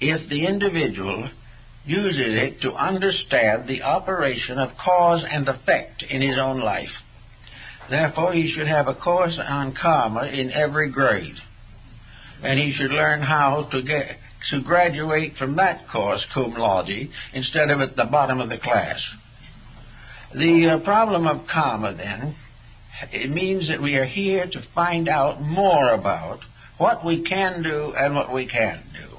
if the individual uses it to understand the operation of cause and effect in his own life. Therefore, he should have a course on karma in every grade. And he should learn how to get to graduate from that course cum laude instead of at the bottom of the class. The uh, problem of karma, then, it means that we are here to find out more about what we can do and what we can't do.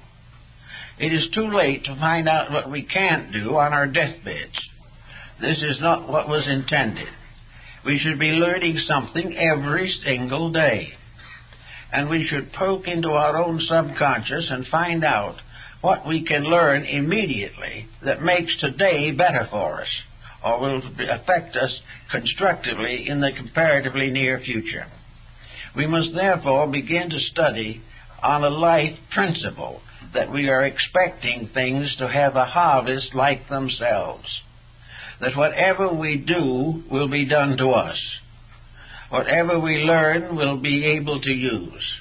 It is too late to find out what we can't do on our deathbeds. This is not what was intended. We should be learning something every single day. And we should poke into our own subconscious and find out what we can learn immediately that makes today better for us or will affect us constructively in the comparatively near future. We must therefore begin to study on a life principle that we are expecting things to have a harvest like themselves. That whatever we do will be done to us. Whatever we learn will be able to use.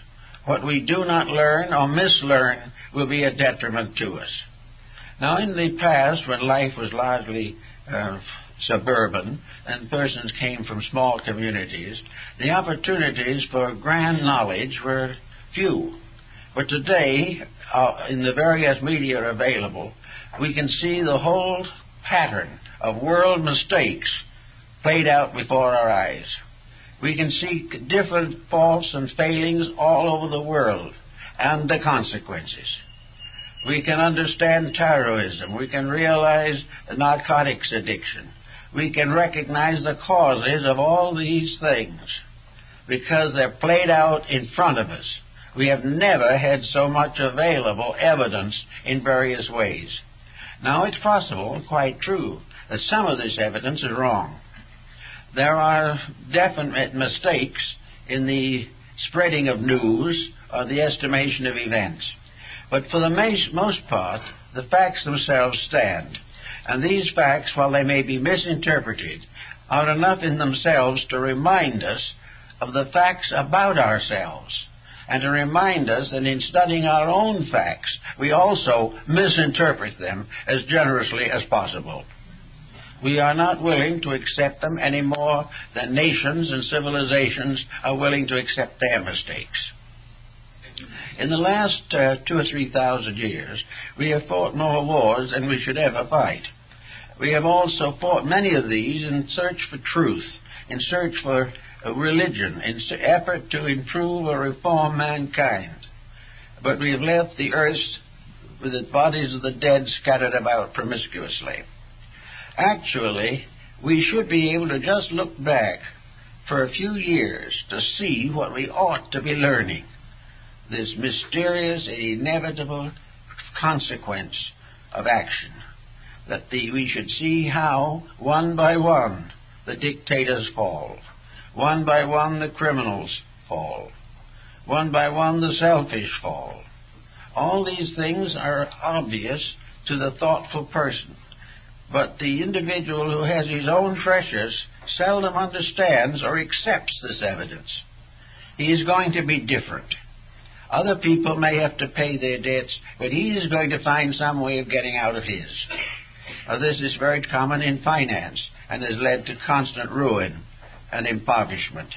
What we do not learn or mislearn will be a detriment to us. Now, in the past, when life was largely uh, suburban and persons came from small communities, the opportunities for grand knowledge were few. But today, uh, in the various media available, we can see the whole pattern of world mistakes played out before our eyes. We can see different faults and failings all over the world and the consequences. We can understand terrorism. We can realize narcotics addiction. We can recognize the causes of all these things because they're played out in front of us. We have never had so much available evidence in various ways. Now, it's possible, quite true, that some of this evidence is wrong. There are definite mistakes in the spreading of news or the estimation of events. But for the most part, the facts themselves stand. And these facts, while they may be misinterpreted, are enough in themselves to remind us of the facts about ourselves and to remind us that in studying our own facts, we also misinterpret them as generously as possible. We are not willing to accept them any more than nations and civilizations are willing to accept their mistakes. In the last uh, two or three thousand years, we have fought more wars than we should ever fight. We have also fought many of these in search for truth, in search for religion in effort to improve or reform mankind. But we have left the earth with the bodies of the dead scattered about promiscuously. Actually, we should be able to just look back for a few years to see what we ought to be learning. This mysterious and inevitable consequence of action. That the, we should see how, one by one, the dictators fall one by one, the criminals fall. One by one, the selfish fall. All these things are obvious to the thoughtful person. But the individual who has his own treasures seldom understands or accepts this evidence. He is going to be different. Other people may have to pay their debts, but he is going to find some way of getting out of his. Now, this is very common in finance and has led to constant ruin and impoverishment.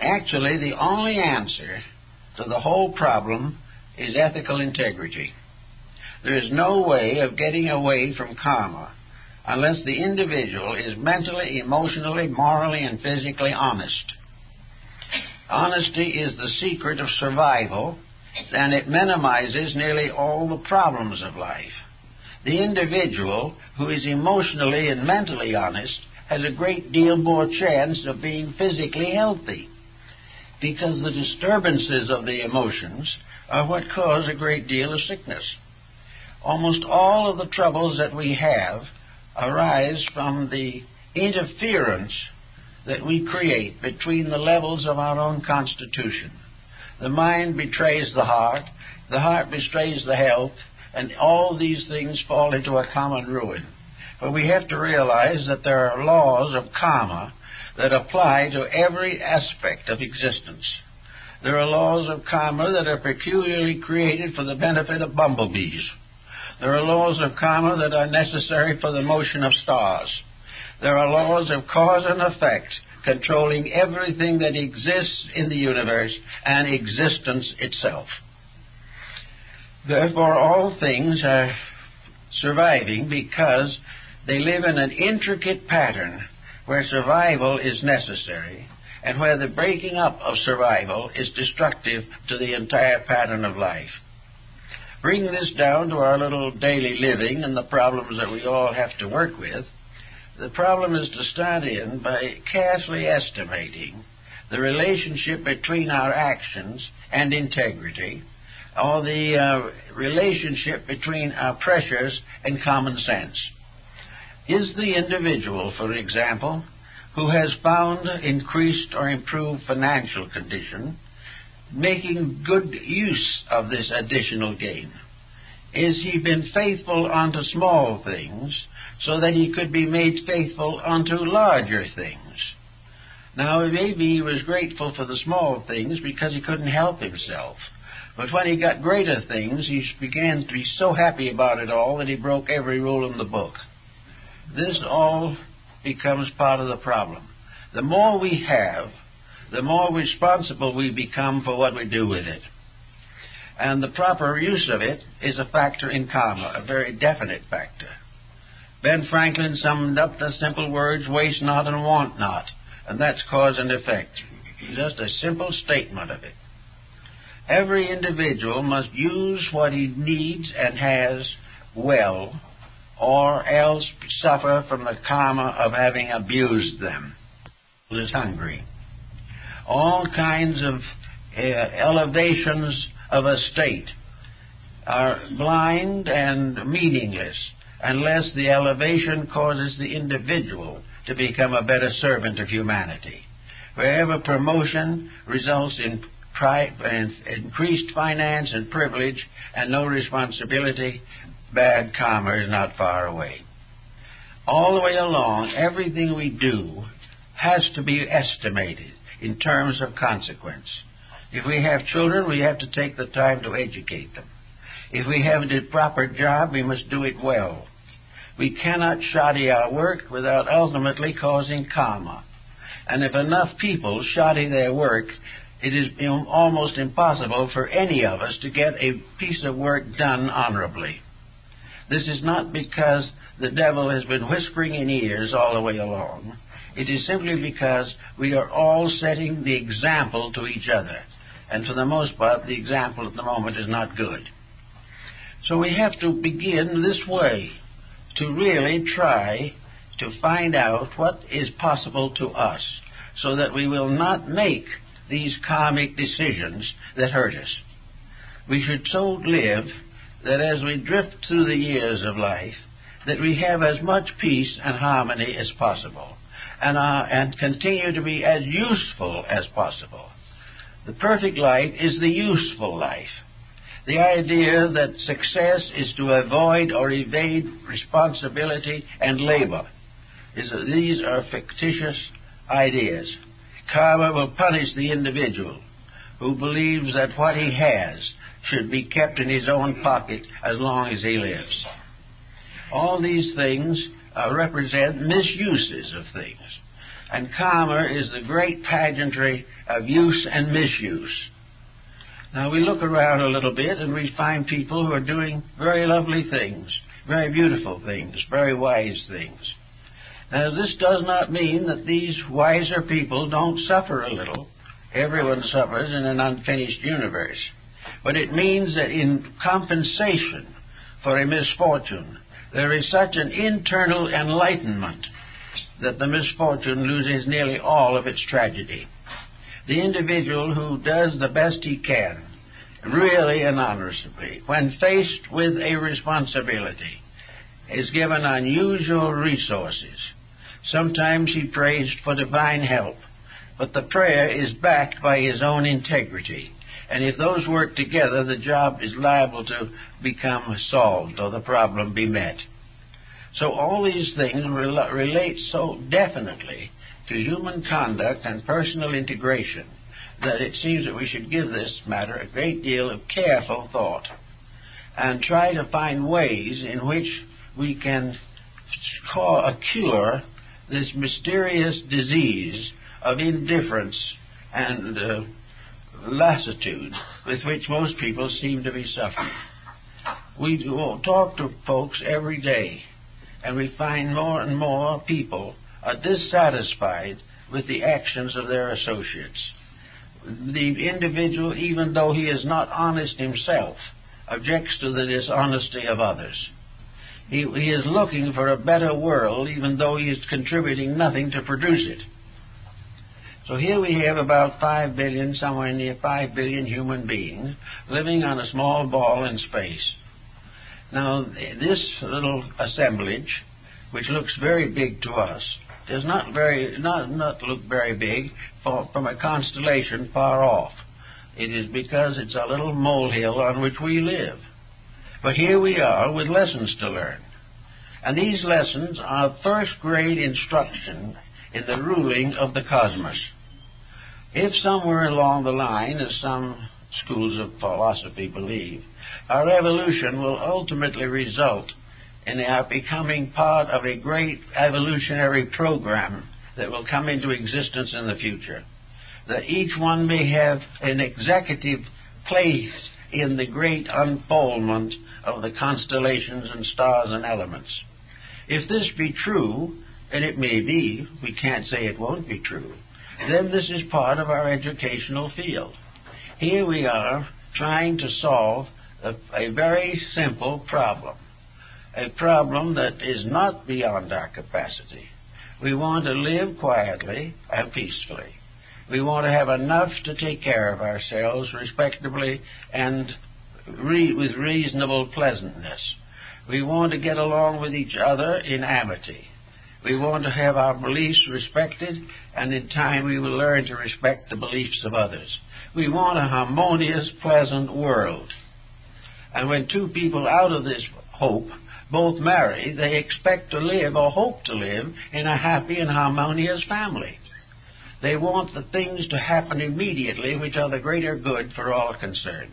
Actually, the only answer to the whole problem is ethical integrity. There is no way of getting away from karma unless the individual is mentally, emotionally, morally, and physically honest. Honesty is the secret of survival, and it minimizes nearly all the problems of life. The individual who is emotionally and mentally honest has a great deal more chance of being physically healthy because the disturbances of the emotions are what cause a great deal of sickness. Almost all of the troubles that we have arise from the interference that we create between the levels of our own constitution. The mind betrays the heart, the heart betrays the health, and all these things fall into a common ruin. But we have to realize that there are laws of karma that apply to every aspect of existence. There are laws of karma that are peculiarly created for the benefit of bumblebees. There are laws of karma that are necessary for the motion of stars. There are laws of cause and effect controlling everything that exists in the universe and existence itself. Therefore, all things are surviving because they live in an intricate pattern where survival is necessary and where the breaking up of survival is destructive to the entire pattern of life. Bring this down to our little daily living and the problems that we all have to work with. The problem is to start in by carefully estimating the relationship between our actions and integrity, or the uh, relationship between our pressures and common sense is the individual, for example, who has found increased or improved financial condition making good use of this additional gain? Is he been faithful unto small things so that he could be made faithful unto larger things? Now, maybe he was grateful for the small things because he couldn't help himself. But when he got greater things, he began to be so happy about it all that he broke every rule in the book. This all becomes part of the problem. The more we have, the more responsible we become for what we do with it. And the proper use of it is a factor in karma, a very definite factor. Ben Franklin summed up the simple words, waste not and want not, and that's cause and effect. Just a simple statement of it. Every individual must use what he needs and has well or else suffer from the karma of having abused them. Is hungry. All kinds of uh, elevations of a state are blind and meaningless unless the elevation causes the individual to become a better servant of humanity. Wherever promotion results in increased finance and privilege and no responsibility, bad karma is not far away. All the way along, everything we do has to be estimated in terms of consequence. If we have children, we have to take the time to educate them. If we have a proper job, we must do it well. We cannot shoddy our work without ultimately causing karma. And if enough people shoddy their work, it is almost impossible for any of us to get a piece of work done honorably. This is not because the devil has been whispering in ears all the way along. It is simply because we are all setting the example to each other. And for the most part, the example at the moment is not good. So we have to begin this way to really try to find out what is possible to us so that we will not make these karmic decisions that hurt us. We should so live that as we drift through the years of life, that we have as much peace and harmony as possible, and, and continue to be as useful as possible. The perfect life is the useful life. The idea that success is to avoid or evade responsibility and labor. Is that these are fictitious ideas. Karma will punish the individual who believes that what he has should be kept in his own pocket as long as he lives. All these things uh, represent misuses of things. And karma is the great pageantry of use and misuse. Now we look around a little bit and we find people who are doing very lovely things, very beautiful things, very wise things. Now this does not mean that these wiser people don't suffer a little. Everyone suffers in an unfinished universe but it means that in compensation for a misfortune, there is such an internal enlightenment that the misfortune loses nearly all of its tragedy. The individual who does the best he can, really and honestly, when faced with a responsibility, is given unusual resources. Sometimes he prays for divine help, but the prayer is backed by his own integrity. And if those work together, the job is liable to become solved or the problem be met. So all these things rel- relate so definitely to human conduct and personal integration that it seems that we should give this matter a great deal of careful thought and try to find ways in which we can call a cure this mysterious disease of indifference and uh, lassitude with which most people seem to be suffering. We talk to folks every day, and we find more and more people are dissatisfied with the actions of their associates. The individual, even though he is not honest himself, objects to the dishonesty of others. He, he is looking for a better world, even though he is contributing nothing to produce it. So here we have about 5 billion, somewhere near 5 billion human beings living on a small ball in space. Now, this little assemblage, which looks very big to us, does not very not not look very big for, from a constellation far off. It is because it's a little molehill on which we live. But here we are with lessons to learn. And these lessons are first grade instruction in the ruling of the cosmos. If somewhere along the line, as some schools of philosophy believe, our evolution will ultimately result in our becoming part of a great evolutionary program that will come into existence in the future, that each one may have an executive place in the great unfoldment of the constellations and stars and elements. If this be true, and it may be, we can't say it won't be true, then this is part of our educational field. Here we are trying to solve a, a very simple problem, a problem that is not beyond our capacity. We want to live quietly and peacefully. We want to have enough to take care of ourselves respectably and re- with reasonable pleasantness. We want to get along with each other in amity. We want to have our beliefs respected, and in time we will learn to respect the beliefs of others. We want a harmonious, pleasant world. And when two people out of this hope both marry, they expect to live or hope to live in a happy and harmonious family. They want the things to happen immediately which are the greater good for all concerned.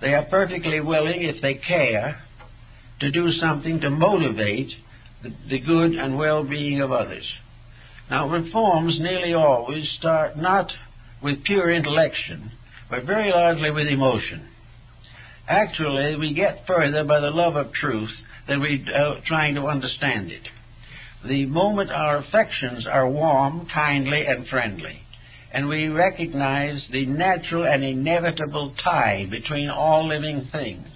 They are perfectly willing, if they care, to do something to motivate the, good and well being of others. Now, reforms nearly always start not with pure intellection, but very largely with emotion. Actually, we get further by the love of truth than we uh, trying to understand it. The moment our affections are warm, kindly, and friendly, and we recognize the natural and inevitable tie between all living things,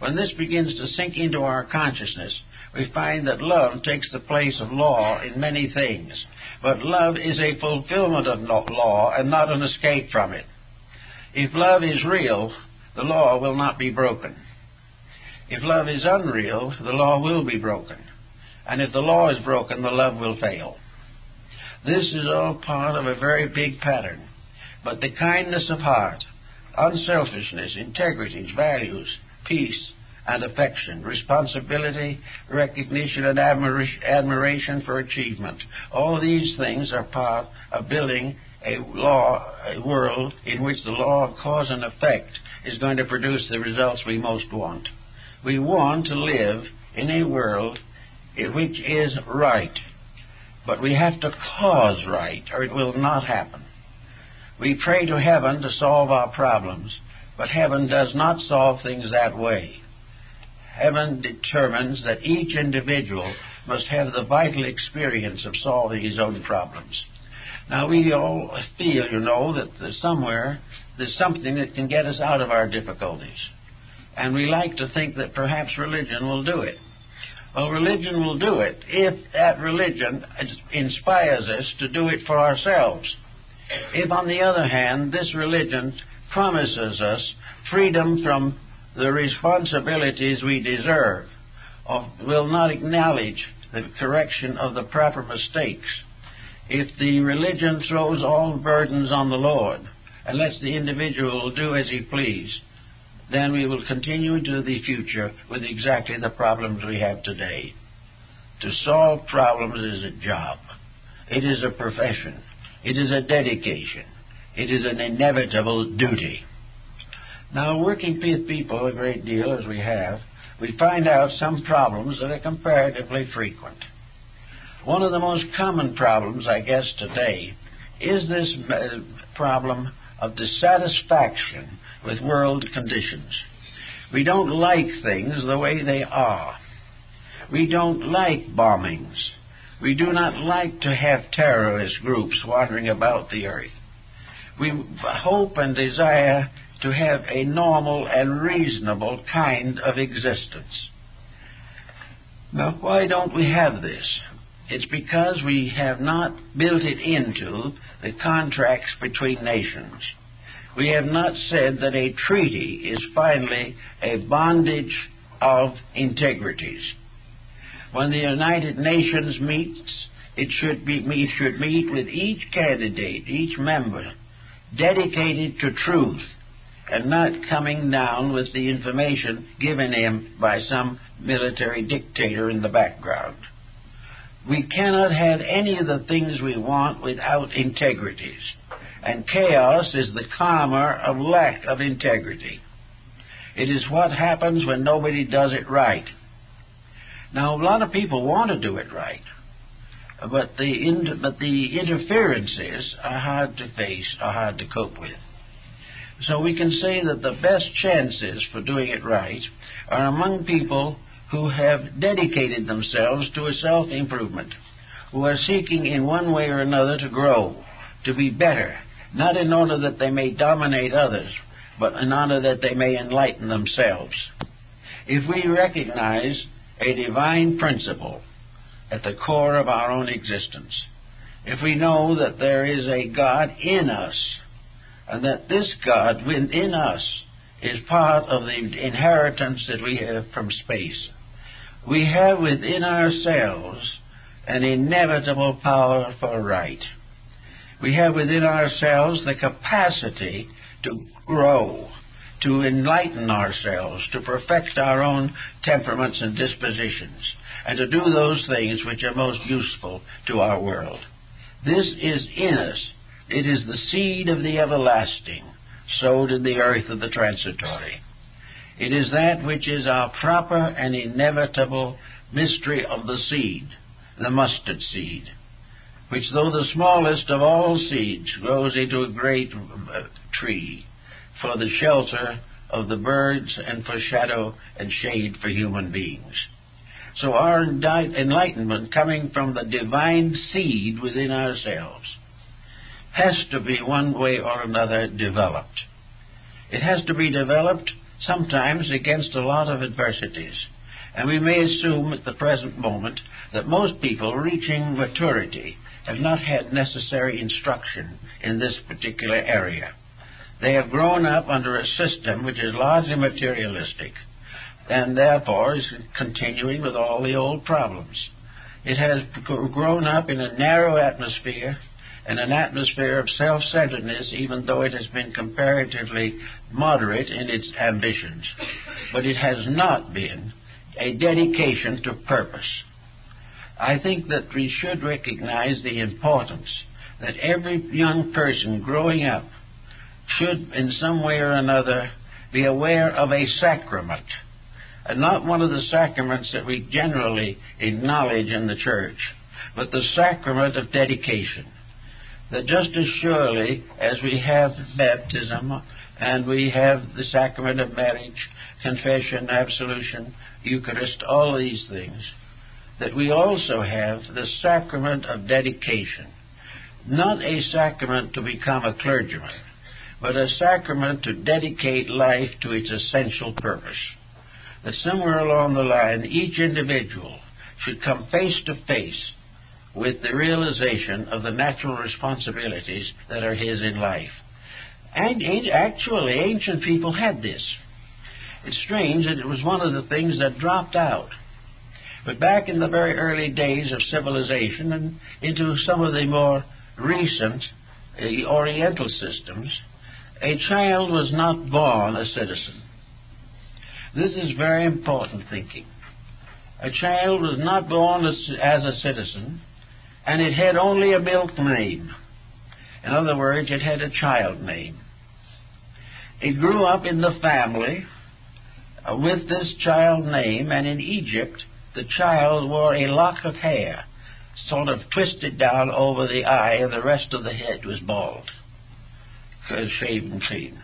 when this begins to sink into our consciousness, we find that love takes the place of law in many things. But love is a fulfillment of law and not an escape from it. If love is real, the law will not be broken. If love is unreal, the law will be broken. And if the law is broken, the love will fail. This is all part of a very big pattern. But the kindness of heart, unselfishness, integrity, values, peace, and affection, responsibility, recognition, and admiration for achievement. All these things are part of building a law, a world in which the law of cause and effect is going to produce the results we most want. We want to live in a world which is right, but we have to cause right, or it will not happen. We pray to heaven to solve our problems, but heaven does not solve things that way heaven determines that each individual must have the vital experience of solving his own problems. Now, we all feel, you know, that there's somewhere there's something that can get us out of our difficulties. And we like to think that perhaps religion will do it. Well, religion will do it if that religion inspires us to do it for ourselves. If, on the other hand, this religion promises us freedom from the responsibilities we deserve, will not acknowledge the correction of the proper mistakes, if the religion throws all burdens on the Lord and lets the individual do as he please, then we will continue into the future with exactly the problems we have today. To solve problems is a job. It is a profession. It is a dedication. It is an inevitable duty. Now, working with people a great deal as we have, we find out some problems that are comparatively frequent. One of the most common problems, I guess, today is this problem of dissatisfaction with world conditions. We don't like things the way they are. We don't like bombings. We do not like to have terrorist groups wandering about the earth. We hope and desire to have a normal and reasonable kind of existence. Now, why don't we have this? It's because we have not built it into the contracts between nations. We have not said that a treaty is finally a bondage of integrities. When the United Nations meets, it should, be, it should meet with each candidate, each member, dedicated to truth and not coming down with the information given him by some military dictator in the background. We cannot have any of the things we want without integrities. And chaos is the karma of lack of integrity. It is what happens when nobody does it right. Now, a lot of people want to do it right, but the, but the interferences are hard to face, are hard to cope with. So we can say that the best chances for doing it right are among people who have dedicated themselves to a self improvement, who are seeking in one way or another to grow, to be better, not in order that they may dominate others, but in order that they may enlighten themselves. If we recognize a divine principle at the core of our own existence, if we know that there is a God in us, and that this God within us is part of the inheritance that we have from space. We have within ourselves an inevitable power for right. We have within ourselves the capacity to grow, to enlighten ourselves, to perfect our own temperaments and dispositions, and to do those things which are most useful to our world. This is in us it is the seed of the everlasting, sowed in the earth of the transitory. It is that which is our proper and inevitable mystery of the seed, the mustard seed, which, though the smallest of all seeds, grows into a great uh, tree for the shelter of the birds and for shadow and shade for human beings. So our enlightenment coming from the divine seed within ourselves has to be one way or another developed. It has to be developed sometimes against a lot of adversities. And we may assume at the present moment that most people reaching maturity have not had necessary instruction in this particular area. They have grown up under a system which is largely materialistic and therefore is continuing with all the old problems. It has grown up in a narrow atmosphere and an atmosphere of self centeredness, even though it has been comparatively moderate in its ambitions. But it has not been a dedication to purpose. I think that we should recognize the importance that every young person growing up should, in some way or another, be aware of a sacrament, and not one of the sacraments that we generally acknowledge in the church, but the sacrament of dedication that just as surely as we have baptism and we have the sacrament of marriage, confession, absolution, Eucharist, all these things, that we also have the sacrament of dedication. Not a sacrament to become a clergyman, but a sacrament to dedicate life to its essential purpose. that somewhere along the line each individual should come face to face with the realization of the natural responsibilities that are his in life. And actually, ancient people had this. It's strange that it was one of the things that dropped out. But back in the very early days of civilization and into some of the more recent uh, Oriental systems, a child was not born a citizen. This is very important thinking. A child was not born as, as a citizen, and it had only a milk name. In other words, it had a child name. It grew up in the family uh, with this child name, and in Egypt, the child wore a lock of hair, sort of twisted down over the eye, and the rest of the head was bald, shaven clean.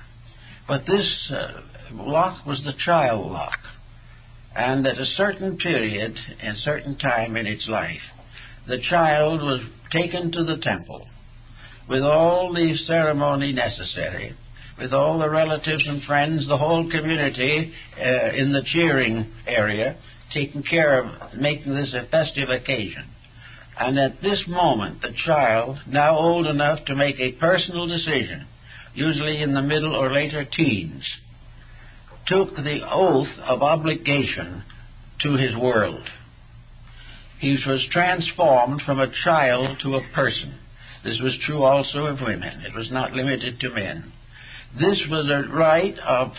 But this uh, lock was the child lock. And at a certain period, a certain time in its life, the child was taken to the temple with all the ceremony necessary, with all the relatives and friends, the whole community uh, in the cheering area, taking care of making this a festive occasion. And at this moment, the child, now old enough to make a personal decision, usually in the middle or later teens, took the oath of obligation to his world. He was transformed from a child to a person. This was true also of women. It was not limited to men. This was a right of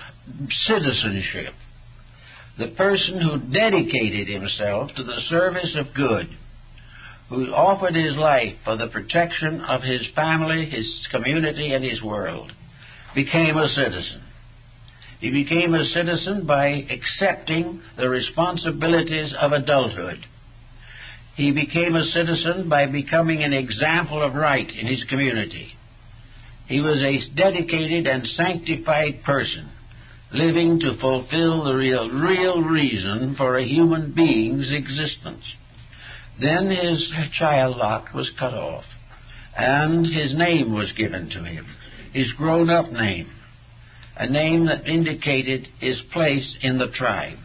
citizenship. The person who dedicated himself to the service of good, who offered his life for the protection of his family, his community, and his world, became a citizen. He became a citizen by accepting the responsibilities of adulthood. He became a citizen by becoming an example of right in his community. He was a dedicated and sanctified person, living to fulfill the real, real reason for a human being's existence. Then his child lot was cut off, and his name was given to him, his grown up name a name that indicated his place in the tribe.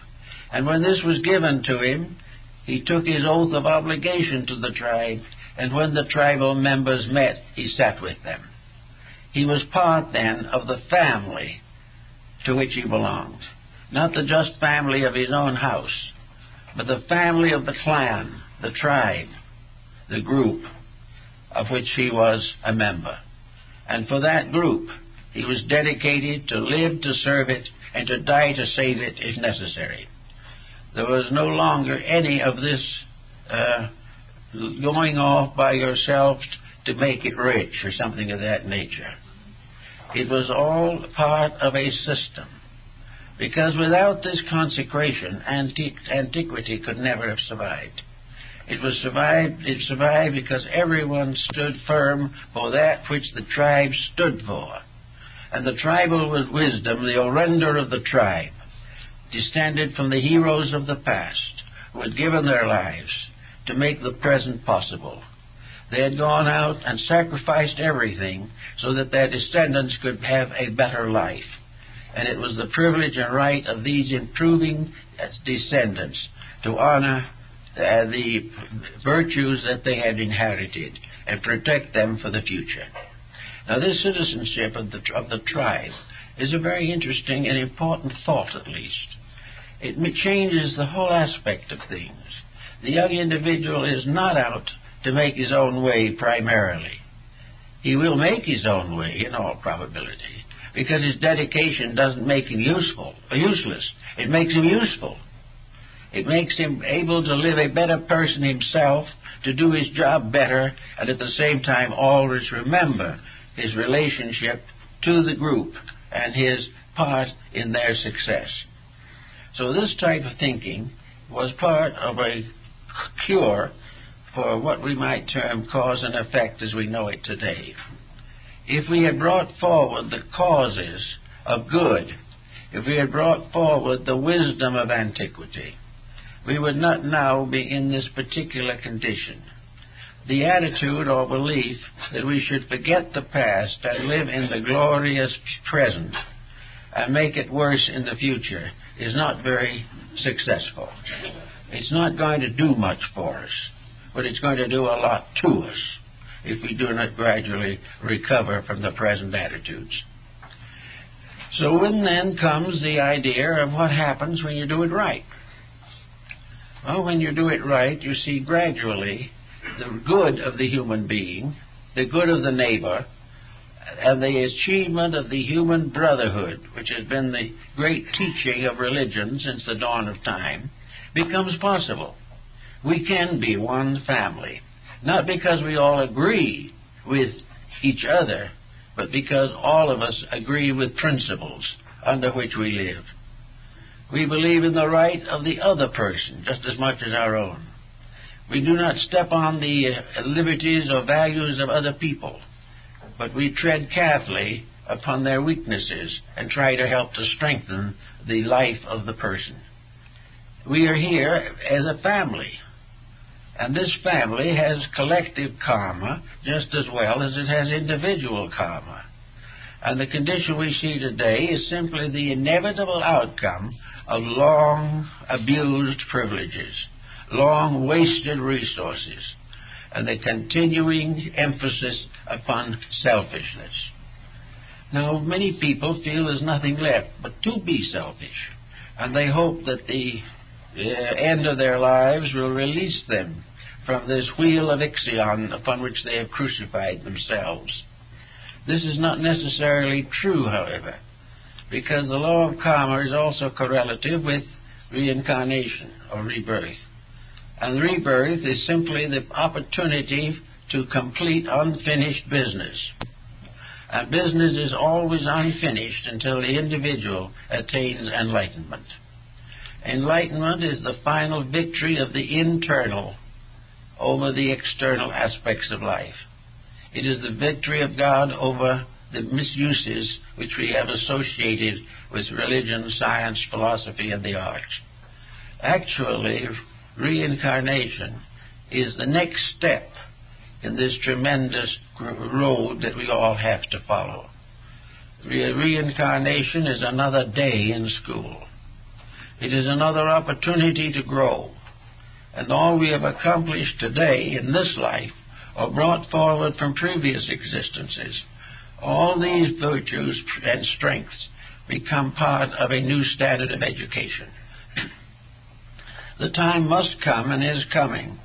And when this was given to him, he took his oath of obligation to the tribe, and when the tribal members met, he sat with them. He was part then of the family to which he belonged. Not the just family of his own house, but the family of the clan, the tribe, the group of which he was a member. And for that group, he was dedicated to live to serve it and to die to save it if necessary. There was no longer any of this uh, going off by yourself to make it rich or something of that nature. It was all part of a system. Because without this consecration, antiquity could never have survived. It was survived. It survived because everyone stood firm for that which the tribe stood for and the tribal was wisdom, the orender of the tribe, descended from the heroes of the past who had given their lives to make the present possible. They had gone out and sacrificed everything so that their descendants could have a better life. And it was the privilege and right of these improving descendants to honor uh, the virtues that they had inherited and protect them for the future. Now, this citizenship of the, of the tribe is a very interesting and important thought, at least. It changes the whole aspect of things. The young individual is not out to make his own way primarily. He will make his own way in all probability because his dedication doesn't make him useful useless. It makes him useful. It makes him able to live a better person himself, to do his job better, and at the same time always remember his relationship to the group and his part in their success. So this type of thinking was part of a cure for what we might term cause and effect as we know it today. If we had brought forward the causes of good, if we had brought forward the wisdom of antiquity, we would not now be in this particular condition the attitude or belief that we should forget the past and live in the glorious present and make it worse in the future is not very successful. It's not going to do much for us, but it's going to do a lot to us if we do not gradually recover from the present attitudes. So when then comes the idea of what happens when you do it right. Well, when you do it right, you see gradually the good of the human being, the good of the neighbor, and the achievement of the human brotherhood, which has been the great teaching of religion since the dawn of time, becomes possible. We can be one family, not because we all agree with each other, but because all of us agree with principles under which we live. We believe in the right of the other person just as much as our own. We do not step on the uh, liberties or values of other people, but we tread carefully upon their weaknesses and try to help to strengthen the life of the person. We are here as a family, and this family has collective karma just as well as it has individual karma. And the condition we see today is simply the inevitable outcome of long abused privileges, long wasted resources, and the continuing emphasis upon selfishness. Now, many people feel there's nothing left but to be selfish, and they hope that the uh, end of their lives will release them from this wheel of Ixion upon which they have crucified themselves. This is not necessarily true, however because the law of karma is also correlative with reincarnation or rebirth. And rebirth is simply the opportunity to complete unfinished business. And business is always unfinished until the individual attains enlightenment. Enlightenment is the final victory of the internal over the external aspects of life. It is the victory of God over the misuses which we have associated with religion, science, philosophy, and the arts. Actually, reincarnation is the next step in this tremendous road that we all have to follow. Re- reincarnation is another day in school. It is another opportunity to grow. And all we have accomplished today in this life are brought forward from previous existences all these virtues and strengths become part of a new standard of education. The time must come and is coming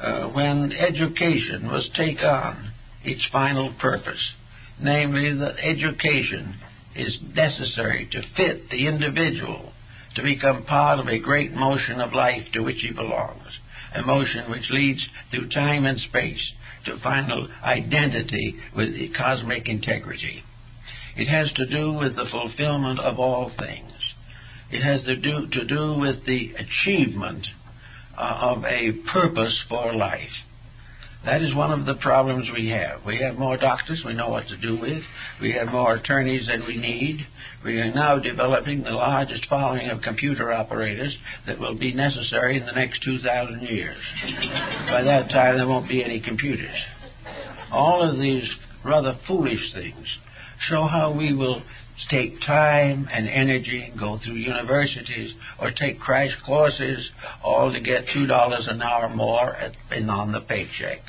uh, when education must take on its final purpose, namely that education is necessary to fit the individual to become part of a great motion of life to which he belongs, a motion which leads through time and space to final identity with cosmic integrity. It has to do with the fulfillment of all things. It has to do, to do with the achievement uh, of a purpose for life. That is one of the problems we have. We have more doctors we know what to do with. We have more attorneys than we need. We are now developing the largest following of computer operators that will be necessary in the next 2,000 years. (laughs) By that time, there won't be any computers. All of these rather foolish things show how we will take time and energy, and go through universities, or take crash courses, all to get two dollars an hour more at, and on the paycheck,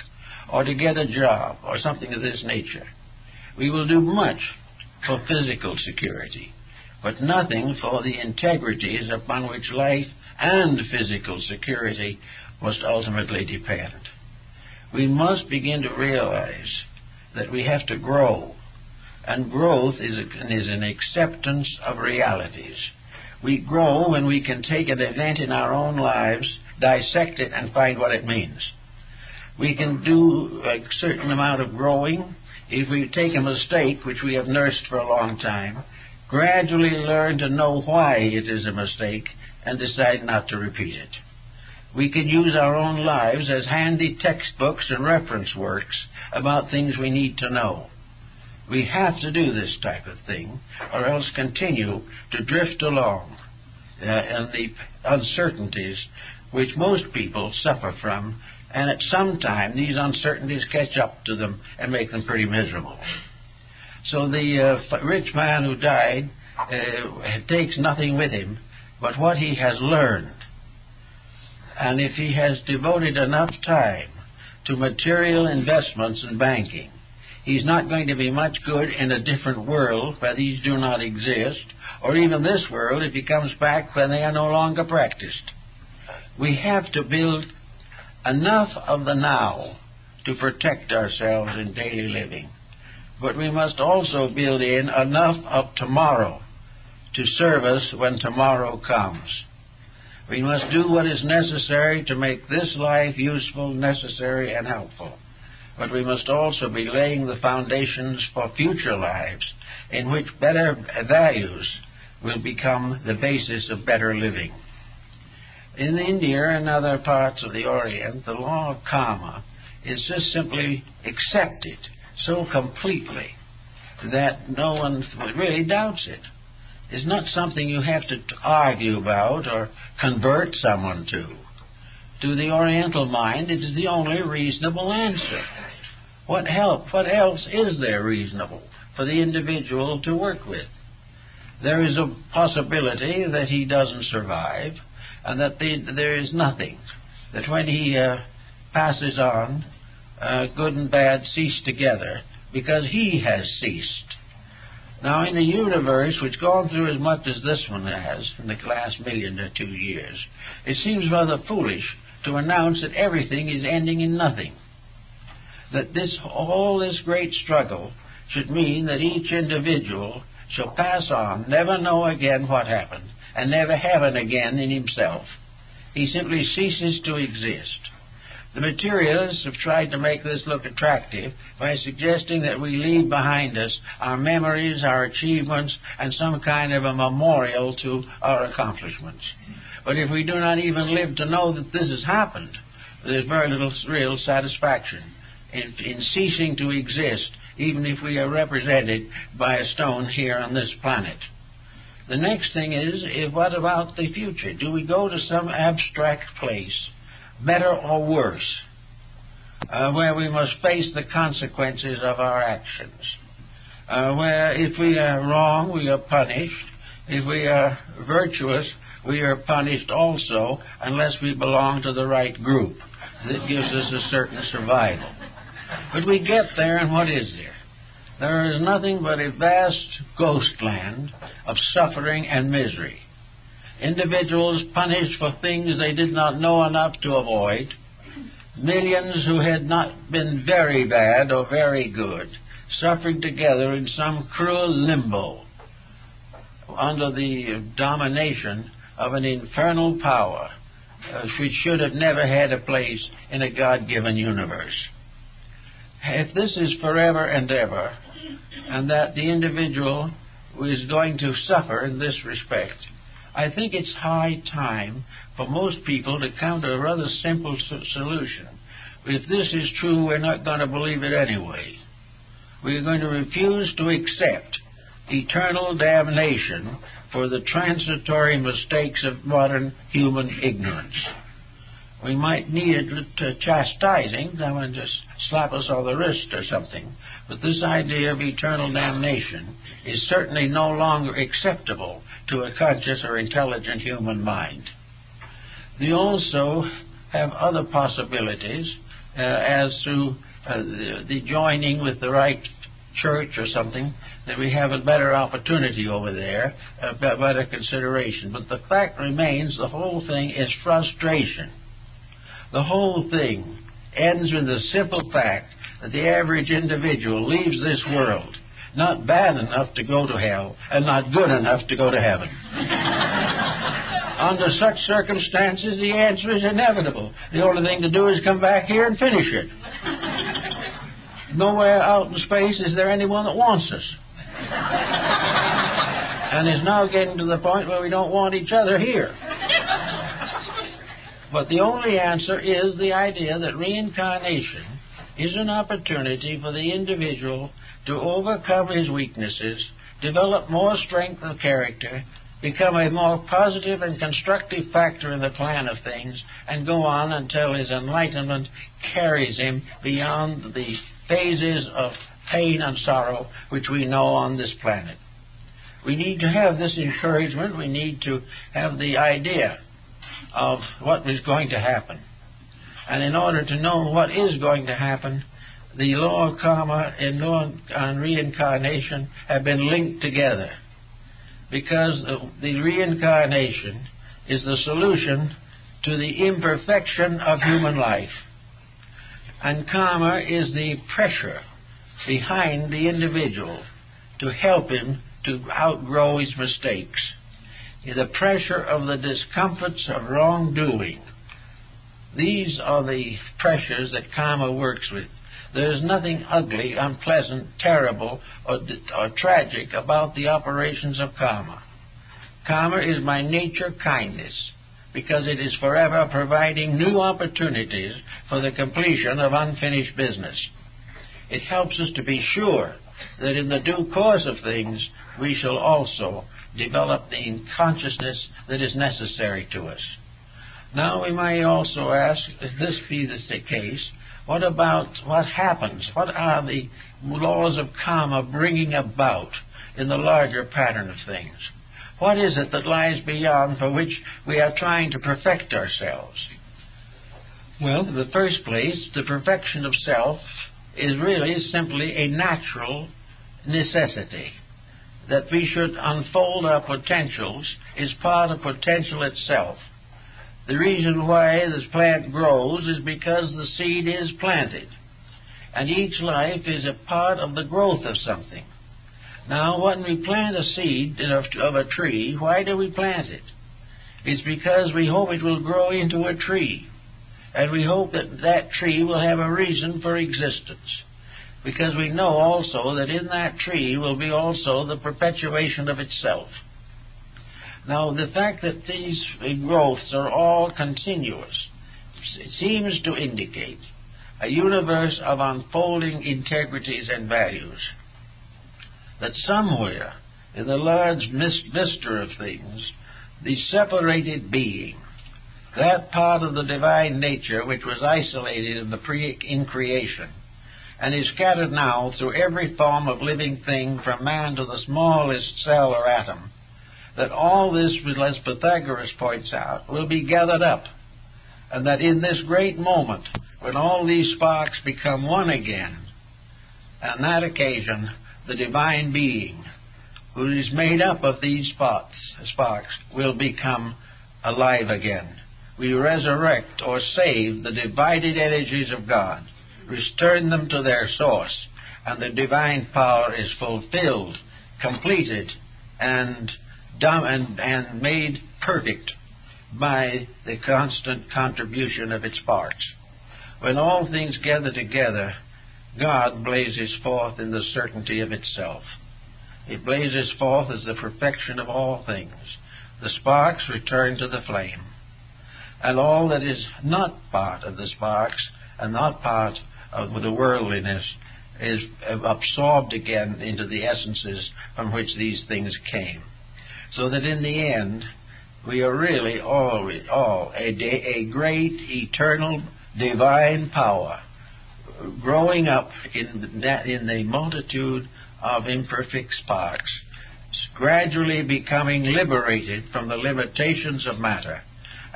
or to get a job, or something of this nature. We will do much for physical security, but nothing for the integrities upon which life and physical security must ultimately depend. We must begin to realize that we have to grow and growth is, is an acceptance of realities. We grow when we can take an event in our own lives, dissect it, and find what it means. We can do a certain amount of growing if we take a mistake, which we have nursed for a long time, gradually learn to know why it is a mistake, and decide not to repeat it. We can use our own lives as handy textbooks and reference works about things we need to know. We have to do this type of thing, or else continue to drift along uh, in the uncertainties which most people suffer from, and at some time these uncertainties catch up to them and make them pretty miserable. So the uh, rich man who died uh, takes nothing with him but what he has learned. And if he has devoted enough time to material investments and banking, he's not going to be much good in a different world where these do not exist, or even this world if he comes back when they are no longer practiced. We have to build enough of the now to protect ourselves in daily living. But we must also build in enough of tomorrow to serve us when tomorrow comes. We must do what is necessary to make this life useful, necessary, and helpful. But we must also be laying the foundations for future lives in which better values will become the basis of better living. In India and other parts of the Orient, the law of karma is just simply accepted so completely that no one really doubts it. It's not something you have to argue about or convert someone to. To the Oriental mind, it is the only reasonable answer. What help? What else is there reasonable for the individual to work with? There is a possibility that he doesn't survive, and that the, there is nothing. That when he uh, passes on, uh, good and bad cease together because he has ceased. Now, in a universe which has gone through as much as this one has in the last million or two years, it seems rather foolish to announce that everything is ending in nothing. That this all this great struggle should mean that each individual shall pass on, never know again what happened, and never heaven again in himself. He simply ceases to exist. The materialists have tried to make this look attractive by suggesting that we leave behind us our memories, our achievements, and some kind of a memorial to our accomplishments. But if we do not even live to know that this has happened, there's very little real satisfaction in, in ceasing to exist, even if we are represented by a stone here on this planet. The next thing is, if, what about the future? Do we go to some abstract place, better or worse, uh, where we must face the consequences of our actions? Uh, where if we are wrong, we are punished. If we are virtuous, we are punished also, unless we belong to the right group. That gives us a certain survival. But we get there, and what is there? There is nothing but a vast ghost land of suffering and misery. Individuals punished for things they did not know enough to avoid. Millions who had not been very bad or very good, suffering together in some cruel limbo under the domination of an infernal power uh, which should have never had a place in a God given universe. If this is forever and ever, and that the individual is going to suffer in this respect. I think it's high time for most people to come to a rather simple solution. If this is true, we're not going to believe it anyway. We're going to refuse to accept eternal damnation for the transitory mistakes of modern human ignorance we might need it chastising, someone just slap us on the wrist or something. But this idea of eternal damnation is certainly no longer acceptable to a conscious or intelligent human mind. We also have other possibilities uh, as to uh, the, the joining with the right church or something, that we have a better opportunity over there, a better consideration. But the fact remains the whole thing is frustration. The whole thing ends with the simple fact that the average individual leaves this world not bad enough to go to hell and not good enough to go to heaven. Under such circumstances, the answer is inevitable. The only thing to do is come back here and finish it. Nowhere out in space is there anyone that wants us. And it's now getting to the point where we don't want each other here. But the only answer is the idea that reincarnation is an opportunity for the individual to overcome his weaknesses, develop more strength of character, become a more positive and constructive factor in the plan of things, and go on until his enlightenment carries him beyond the phases of pain and sorrow which we know on this planet. We need to have this encouragement. We need to have the idea of what is going to happen. And in order to know what is going to happen, the law of karma and law on reincarnation have been linked together. Because the reincarnation is the solution to the imperfection of human life. And karma is the pressure behind the individual to help him to outgrow his mistakes. The pressure of the discomforts of wrongdoing. These are the pressures that karma works with. There is nothing ugly, unpleasant, terrible, or, or tragic about the operations of karma. Karma is by nature kindness because it is forever providing new opportunities for the completion of unfinished business. It helps us to be sure that in the due course of things we shall also develop the consciousness that is necessary to us. Now we might also ask, if this be the case, what about what happens? What are the laws of karma bringing about in the larger pattern of things? What is it that lies beyond for which we are trying to perfect ourselves? Well, in the first place, the perfection of self is really simply a natural necessity. That we should unfold our potentials is part of potential itself. The reason why this plant grows is because the seed is planted. And each life is a part of the growth of something. Now, when we plant a seed of a tree, why do we plant it? It's because we hope it will grow into a tree. And we hope that that tree will have a reason for existence. Because we know also that in that tree will be also the perpetuation of itself. Now, the fact that these growths are all continuous seems to indicate a universe of unfolding integrities and values. That somewhere in the large mist vista of things, the separated being, that part of the divine nature which was isolated in the pre in creation, and is scattered now through every form of living thing from man to the smallest cell or atom, that all this, as Pythagoras points out, will be gathered up, and that in this great moment, when all these sparks become one again, on that occasion, the divine being, who is made up of these spots, sparks, will become alive again. We resurrect or save the divided energies of God, return them to their source, and the divine power is fulfilled, completed, and dumb and, and made perfect by the constant contribution of its parts. When all things gather together, God blazes forth in the certainty of itself. It blazes forth as the perfection of all things. The sparks return to the flame. And all that is not part of the sparks and not part of the worldliness is absorbed again into the essences from which these things came. So that in the end we are really all, all a, a great eternal divine power growing up in that in the multitude of imperfect sparks, gradually becoming liberated from the limitations of matter,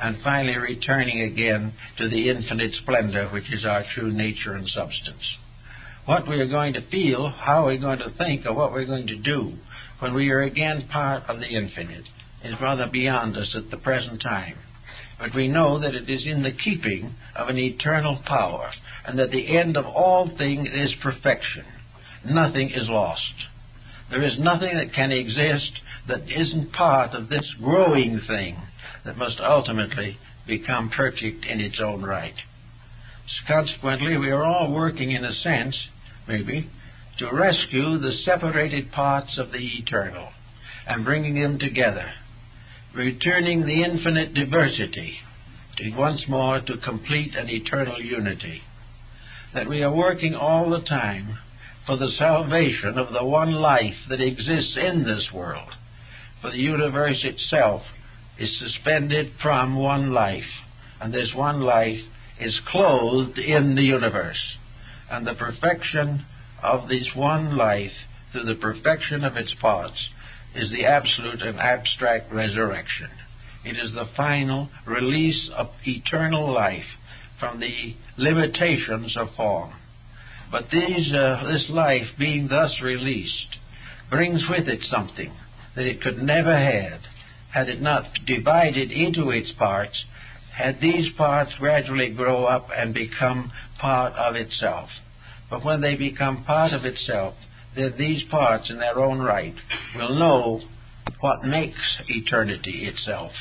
and finally returning again to the infinite splendor which is our true nature and substance. What we are going to feel, how we're going to think, or what we're going to do when we are again part of the infinite is rather beyond us at the present time. But we know that it is in the keeping of an eternal power, and that the end of all things is perfection. Nothing is lost. There is nothing that can exist that isn't part of this growing thing that must ultimately become perfect in its own right. Consequently, we are all working, in a sense, maybe, to rescue the separated parts of the eternal and bringing them together, returning the infinite diversity to once more to complete an eternal unity. That we are working all the time for the salvation of the one life that exists in this world. For the universe itself is suspended from one life, and this one life is clothed in the universe. And the perfection of this one life through the perfection of its parts is the absolute and abstract resurrection. It is the final release of eternal life from the limitations of form. But these, uh, this life, being thus released, brings with it something that it could never have had it not divided into its parts, had these parts gradually grow up and become part of itself. But when they become part of itself, then these parts in their own right will know what makes eternity itself,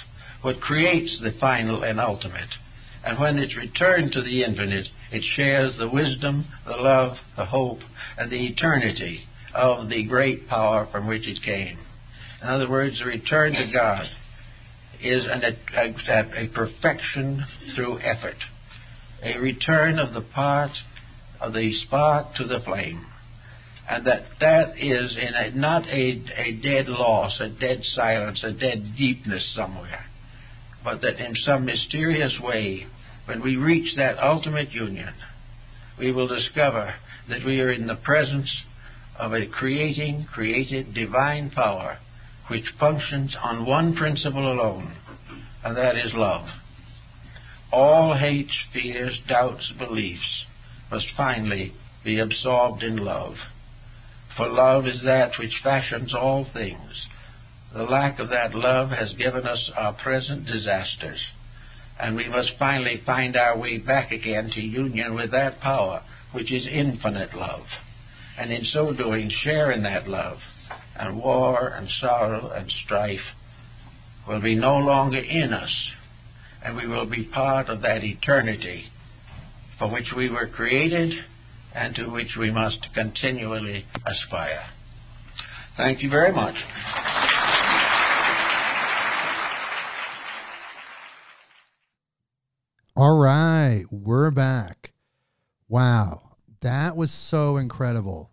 what creates the final and ultimate. And when it's returned to the infinite, it shares the wisdom, the love, the hope, and the eternity of the great power from which it came. In other words, the return to God is an, a, a, perfection through effort, a return of the part of the spark to the flame, and that that is in a, not a, a dead loss, a dead silence, a dead deepness somewhere, but that in some mysterious way, when we reach that ultimate union, we will discover that we are in the presence of a creating, created divine power which functions on one principle alone, and that is love. All hates, fears, doubts, beliefs must finally be absorbed in love. For love is that which fashions all things. The lack of that love has given us our present disasters, and we must finally find our way back again to union with that power which is infinite love, and in so doing share in that love and war and sorrow and strife will be no longer in us, and we will be part of that eternity for which we were created and to which we must continually aspire. Thank you very much. All right, we're back. Wow, that was so incredible.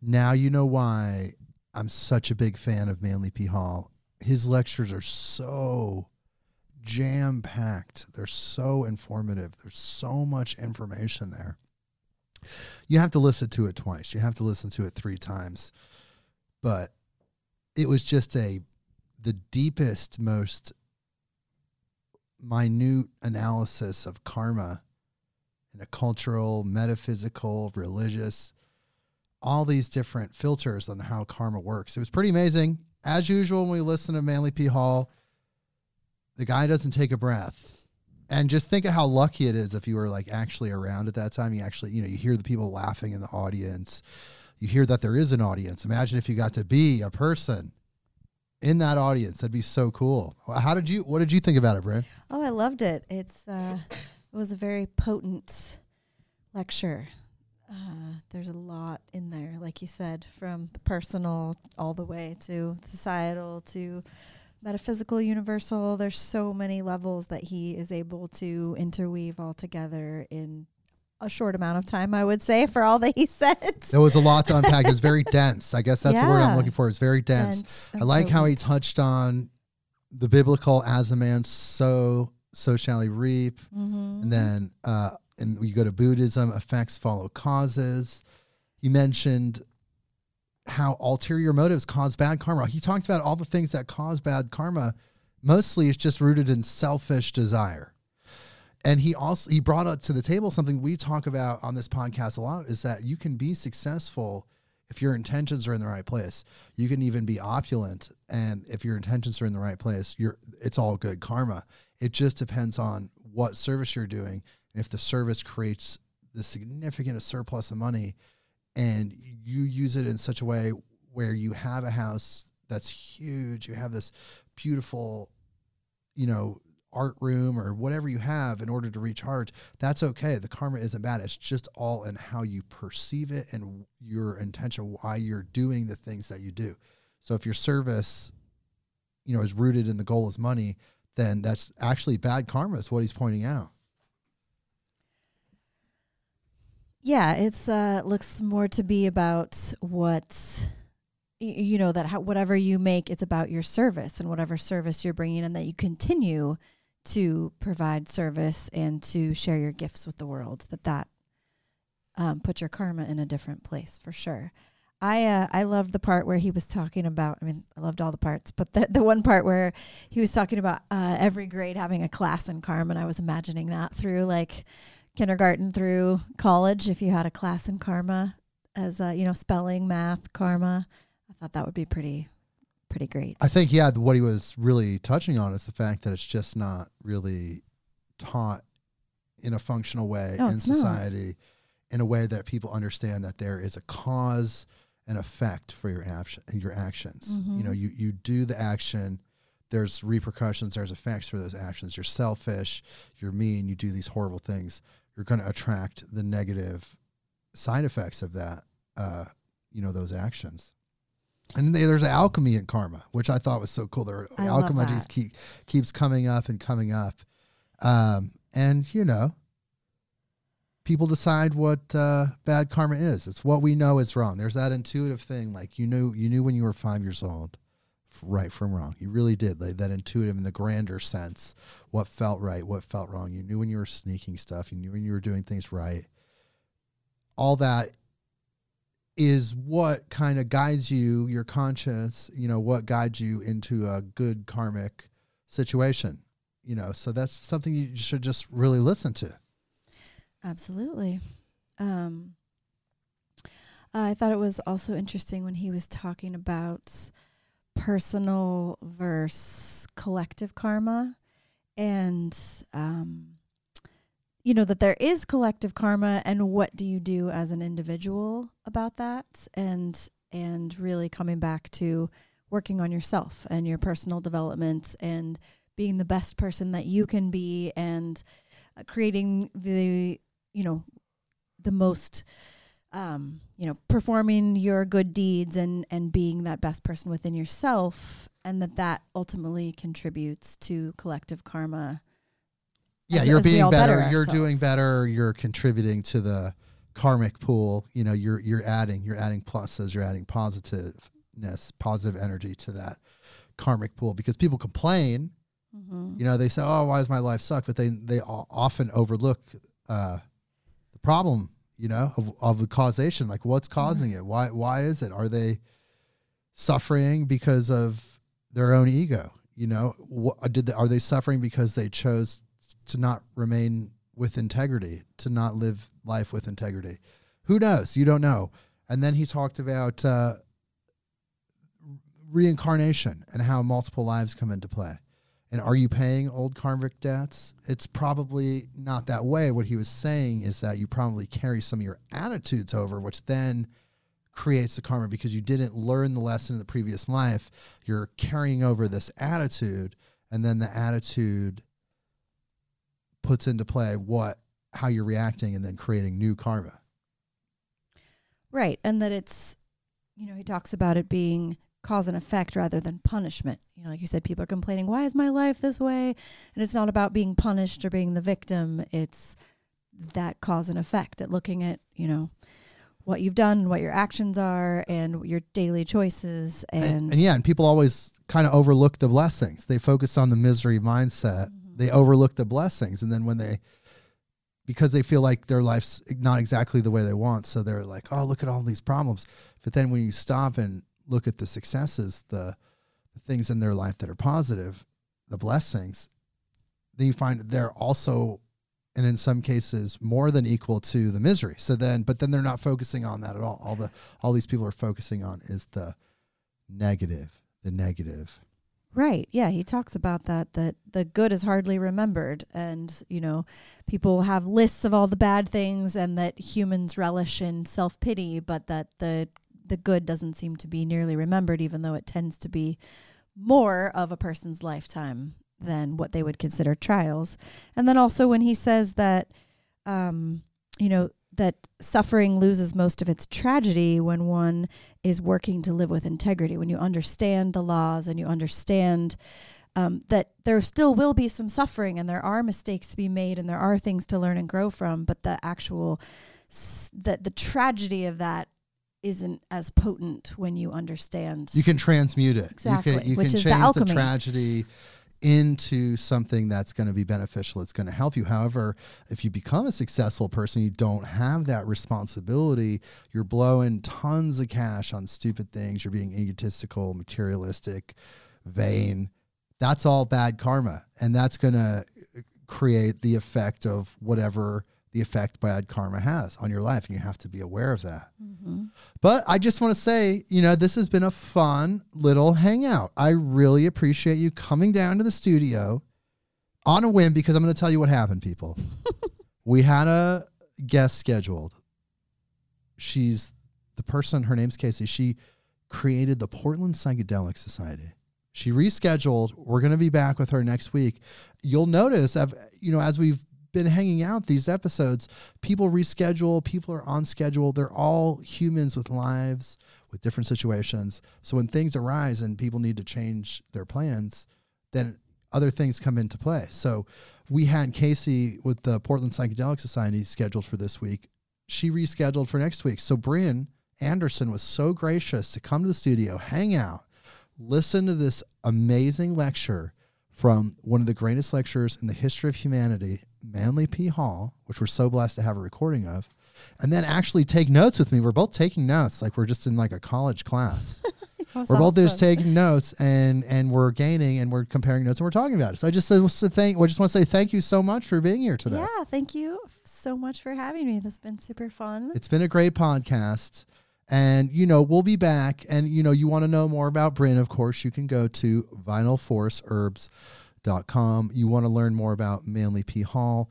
Now you know why I'm such a big fan of Manly P. Hall. His lectures are so jam packed. They're so informative. There's so much information there. You have to listen to it twice. You have to listen to it three times. But it was just a the deepest, most minute analysis of karma in a cultural, metaphysical, religious, all these different filters on how karma works. It was pretty amazing. As usual, when we listen to Manly P. Hall, the guy doesn't take a breath. And just think of how lucky it is if you were like actually around at that time. You actually, you know, you hear the people laughing in the audience. You hear that there is an audience. Imagine if you got to be a person in that audience. That'd be so cool. How did you? What did you think about it, Brynn? Oh, I loved it. It's uh, it was a very potent lecture. Uh, there's a lot in there, like you said, from the personal all the way to societal to metaphysical, universal. There's so many levels that he is able to interweave all together in a short amount of time, I would say, for all that he (laughs) said. There was a lot to unpack. It's very dense. I guess that's yeah. the word I'm looking for. It's very dense. dense I like how he touched on the biblical as a man so so shall he reap, mm-hmm. and then uh, and you go to Buddhism, effects follow causes. You mentioned how ulterior motives cause bad karma. He talked about all the things that cause bad karma. Mostly it's just rooted in selfish desire. And he also he brought up to the table something we talk about on this podcast a lot is that you can be successful if your intentions are in the right place. You can even be opulent and if your intentions are in the right place, you're it's all good karma. It just depends on what service you're doing and if the service creates the significant surplus of money and you use it in such a way where you have a house that's huge, you have this beautiful, you know, art room or whatever you have in order to recharge, that's okay. The karma isn't bad. It's just all in how you perceive it and your intention, why you're doing the things that you do. So if your service, you know, is rooted in the goal is money, then that's actually bad karma, is what he's pointing out. Yeah, it's uh looks more to be about what you know that how, whatever you make it's about your service and whatever service you're bringing and that you continue to provide service and to share your gifts with the world that that um, put your karma in a different place for sure I uh, I loved the part where he was talking about. I mean, I loved all the parts, but the the one part where he was talking about uh, every grade having a class in karma, and I was imagining that through like kindergarten through college. If you had a class in karma, as uh, you know, spelling, math, karma, I thought that would be pretty pretty great. I think yeah, what he was really touching on is the fact that it's just not really taught in a functional way No, in it's not. society, in a way that people understand that there is a cause and effect for your action, your actions. You Mhm. know, you you do the action. There's repercussions. There's effects for those actions. You're selfish. You're mean. You do these horrible things. You're going to attract the negative side effects of that. Uh, you know those actions. And they, there's alchemy in karma, which I thought was so cool. There, I alchemy just keep keeps coming up and coming up, um, and you know, people decide what uh, bad karma is. It's what we know is wrong. There's that intuitive thing, like you knew you knew when you were five years old, right from wrong. You really did, like that intuitive in the grander sense, what felt right, what felt wrong. You knew when you were sneaking stuff. You knew when you were doing things right. All that is what kind of guides you, your conscience, you know, what guides you into a good karmic situation. You know, so that's something you should just really listen to. Absolutely. Um, I thought it was also interesting when he was talking about personal versus collective karma, and um, you know that there is collective karma, and what do you do as an individual about that, and and really coming back to working on yourself and your personal development and being the best person that you can be and uh, creating the you know the most um, you know performing your good deeds and and being that best person within yourself and that that ultimately contributes to collective karma Yeah, as- you're as being better. better You're doing better. You're contributing to the karmic pool. You know, you're you're adding you're adding pluses. You're adding positiveness, positive energy to that karmic pool because people complain. mm-hmm. You know, they say, "Oh, why does my life suck?" But they they often overlook uh, the problem. You know, of of the causation. Like, what's causing it? Why why is it? Are they suffering because of their own ego? You know, what did they, are they suffering because they chose to not remain with integrity, to not live life with integrity? Who knows? You don't know. And then he talked about uh, reincarnation and how multiple lives come into play. And are you paying old karmic debts? It's probably not that way. What he was saying is that you probably carry some of your attitudes over, which then creates the karma because you didn't learn the lesson in the previous life. You're carrying over this attitude, and then the attitude puts into play what how you're reacting and then creating new karma. right and that it's you know he talks about it being cause and effect rather than punishment you know like you said people are complaining why is my life this way and it's not about being punished or being the victim it's that cause and effect at looking at you know what you've done what your actions are and your daily choices and, And, and yeah, and people always kind of overlook the blessings. They focus on the misery mindset. Mhm. They overlook the blessings, and then when they, because they feel like their life's not exactly the way they want, so they're like, "Oh, look at all these problems." But then when you stop and look at the successes, the, the things in their life that are positive, the blessings, then you find they're also, and in some cases, more than equal to the misery. So then, but then they're not focusing on that at all. All the all these people are focusing on is the negative, the negative. Right. Yeah, he talks about that that the good is hardly remembered and, you know, people have lists of all the bad things and that humans relish in self-pity, but that the the good doesn't seem to be nearly remembered even though it tends to be more of a person's lifetime than what they would consider trials. And then also when he says that um, you know, that suffering loses most of its tragedy when one is working to live with integrity, when you understand the laws and you understand um, that there still will be some suffering and there are mistakes to be made and there are things to learn and grow from, but the actual s- that the tragedy of that isn't as potent when you understand. You can transmute it. You Exactly, can, you which can is the change the, alchemy. tragedy into something that's going to be beneficial. It's going to help you. However, if you become a successful person, you don't have that responsibility. You're blowing tons of cash on stupid things. You're being egotistical, materialistic, vain. That's all bad karma. And that's going to create the effect of whatever the effect bad karma has on your life. And you have to be aware of that. Mm-hmm. But I just want to say, you know, this has been a fun little hangout. I really appreciate you coming down to the studio on a whim because I'm going to tell you what happened, people. (laughs) we had a guest scheduled. She's the person, her name's Casey. She created the Portland Psychedelic Society. She rescheduled. We're going to be back with her next week. You'll notice, I've, you know, as we've been hanging out these episodes, people reschedule, people are on schedule. They're all humans with lives, with different situations. So when things arise and people need to change their plans, then other things come into play. So we had Casey with the Portland Psychedelic Society scheduled for this week. She rescheduled for next week. So Brynn Anderson was so gracious to come to the studio, hang out, listen to this amazing lecture from one of the greatest lecturers in the history of humanity, Manly P. Hall, which we're so blessed to have a recording of, and then actually take notes with me. We're both taking notes, like we're just in like a college class. (laughs) we're both just taking notes and and we're gaining and we're comparing notes and we're talking about it. So I just said to thank. I just want to say thank you so much for being here today. Yeah, thank you so much for having me. This has been super fun. It's been a great podcast. And, you know, we'll be back. And, you know, you want to know more about Brynn, of course, you can go to vitalforceherbs.com. You want to learn more about Manly P. Hall,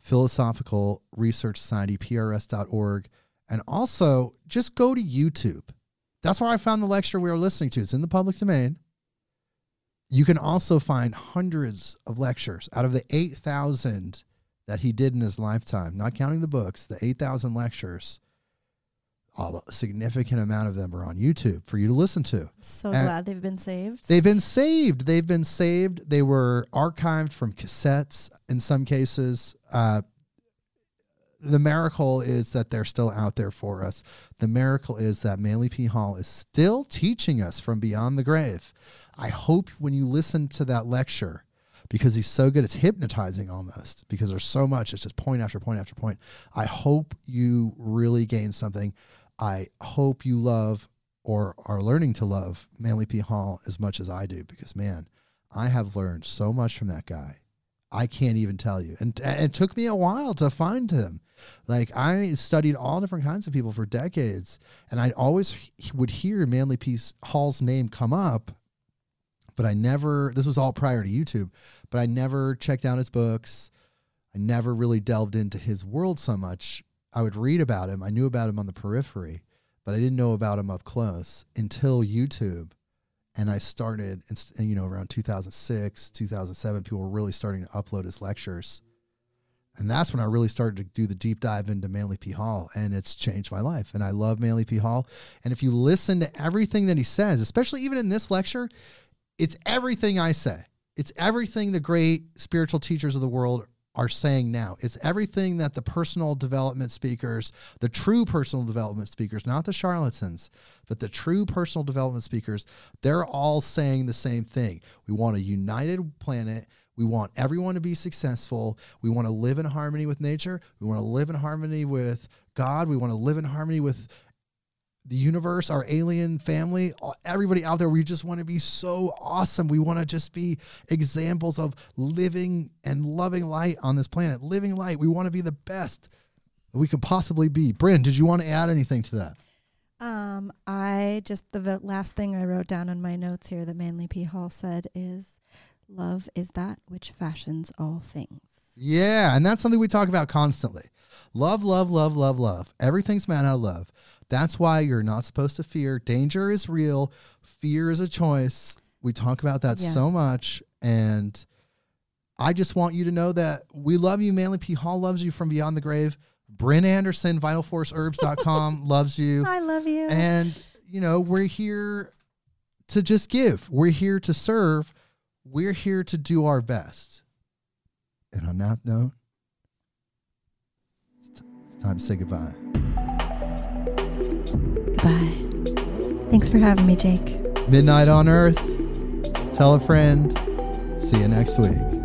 Philosophical Research Society, PRS.org. And also just go to YouTube. That's where I found the lecture we were listening to. It's in the public domain. You can also find hundreds of lectures out of the 8,000 that he did in his lifetime, not counting the books, the 8,000 lectures a significant amount of them are on YouTube for you to listen to. So And- glad they've been saved. They've been saved. They've been saved. They were archived from cassettes in some cases. Uh, the miracle is that they're still out there for us. The miracle is that Manly P. Hall is still teaching us from beyond the grave. I hope when you listen to that lecture, because he's so good, it's hypnotizing almost because there's so much. It's just point after point after point. I hope you really gain something. I hope you love or are learning to love Manly P. Hall as much as I do because, man, I have learned so much from that guy. I can't even tell you. And, and it took me a while to find him. Like I studied all different kinds of people for decades, and I always h- would hear Manly P. Hall's name come up, but I never. This was all prior to YouTube, but I never checked out his books. I never really delved into his world so much. I would read about him. I knew about him on the periphery, but I didn't know about him up close until YouTube. And I started, and, you know, around 2006, 2007, people were really starting to upload his lectures. And that's when I really started to do the deep dive into Manly P. Hall, and it's changed my life. And I love Manly P. Hall. And if you listen to everything that he says, especially even in this lecture, it's everything I say. It's everything the great spiritual teachers of the world are saying now. It's everything that the personal development speakers, the true personal development speakers, not the charlatans, but the true personal development speakers, they're all saying the same thing. We want a united planet. We want everyone to be successful. We want to live in harmony with nature. We want to live in harmony with God. We want to live in harmony with the universe, our alien family, everybody out there. We just want to be so awesome. We want to just be examples of living and loving light on this planet, living light. We want to be the best that we can possibly be. Brynn, did you want to add anything to that? Um, I just the v- last thing I wrote down in my notes here that Manly P. Hall said is, "Love is that which fashions all things." Yeah, and that's something we talk about constantly. Love, love, love, love, love. Everything's made out of love. That's why you're not supposed to fear. Danger is real. Fear is a choice. We talk about that Yeah. so much. And I just want you to know that we love you. Manly P. Hall loves you from beyond the grave. Brynn Anderson, vitalforceherbs.com (laughs) loves you. I love you. And, you know, we're here to just give. We're here to serve. We're here to do our best. And on that note, it's, t- it's time to say goodbye. Goodbye. Thanks for having me, Jake. Midnight on Earth. Tell a friend. See you next week.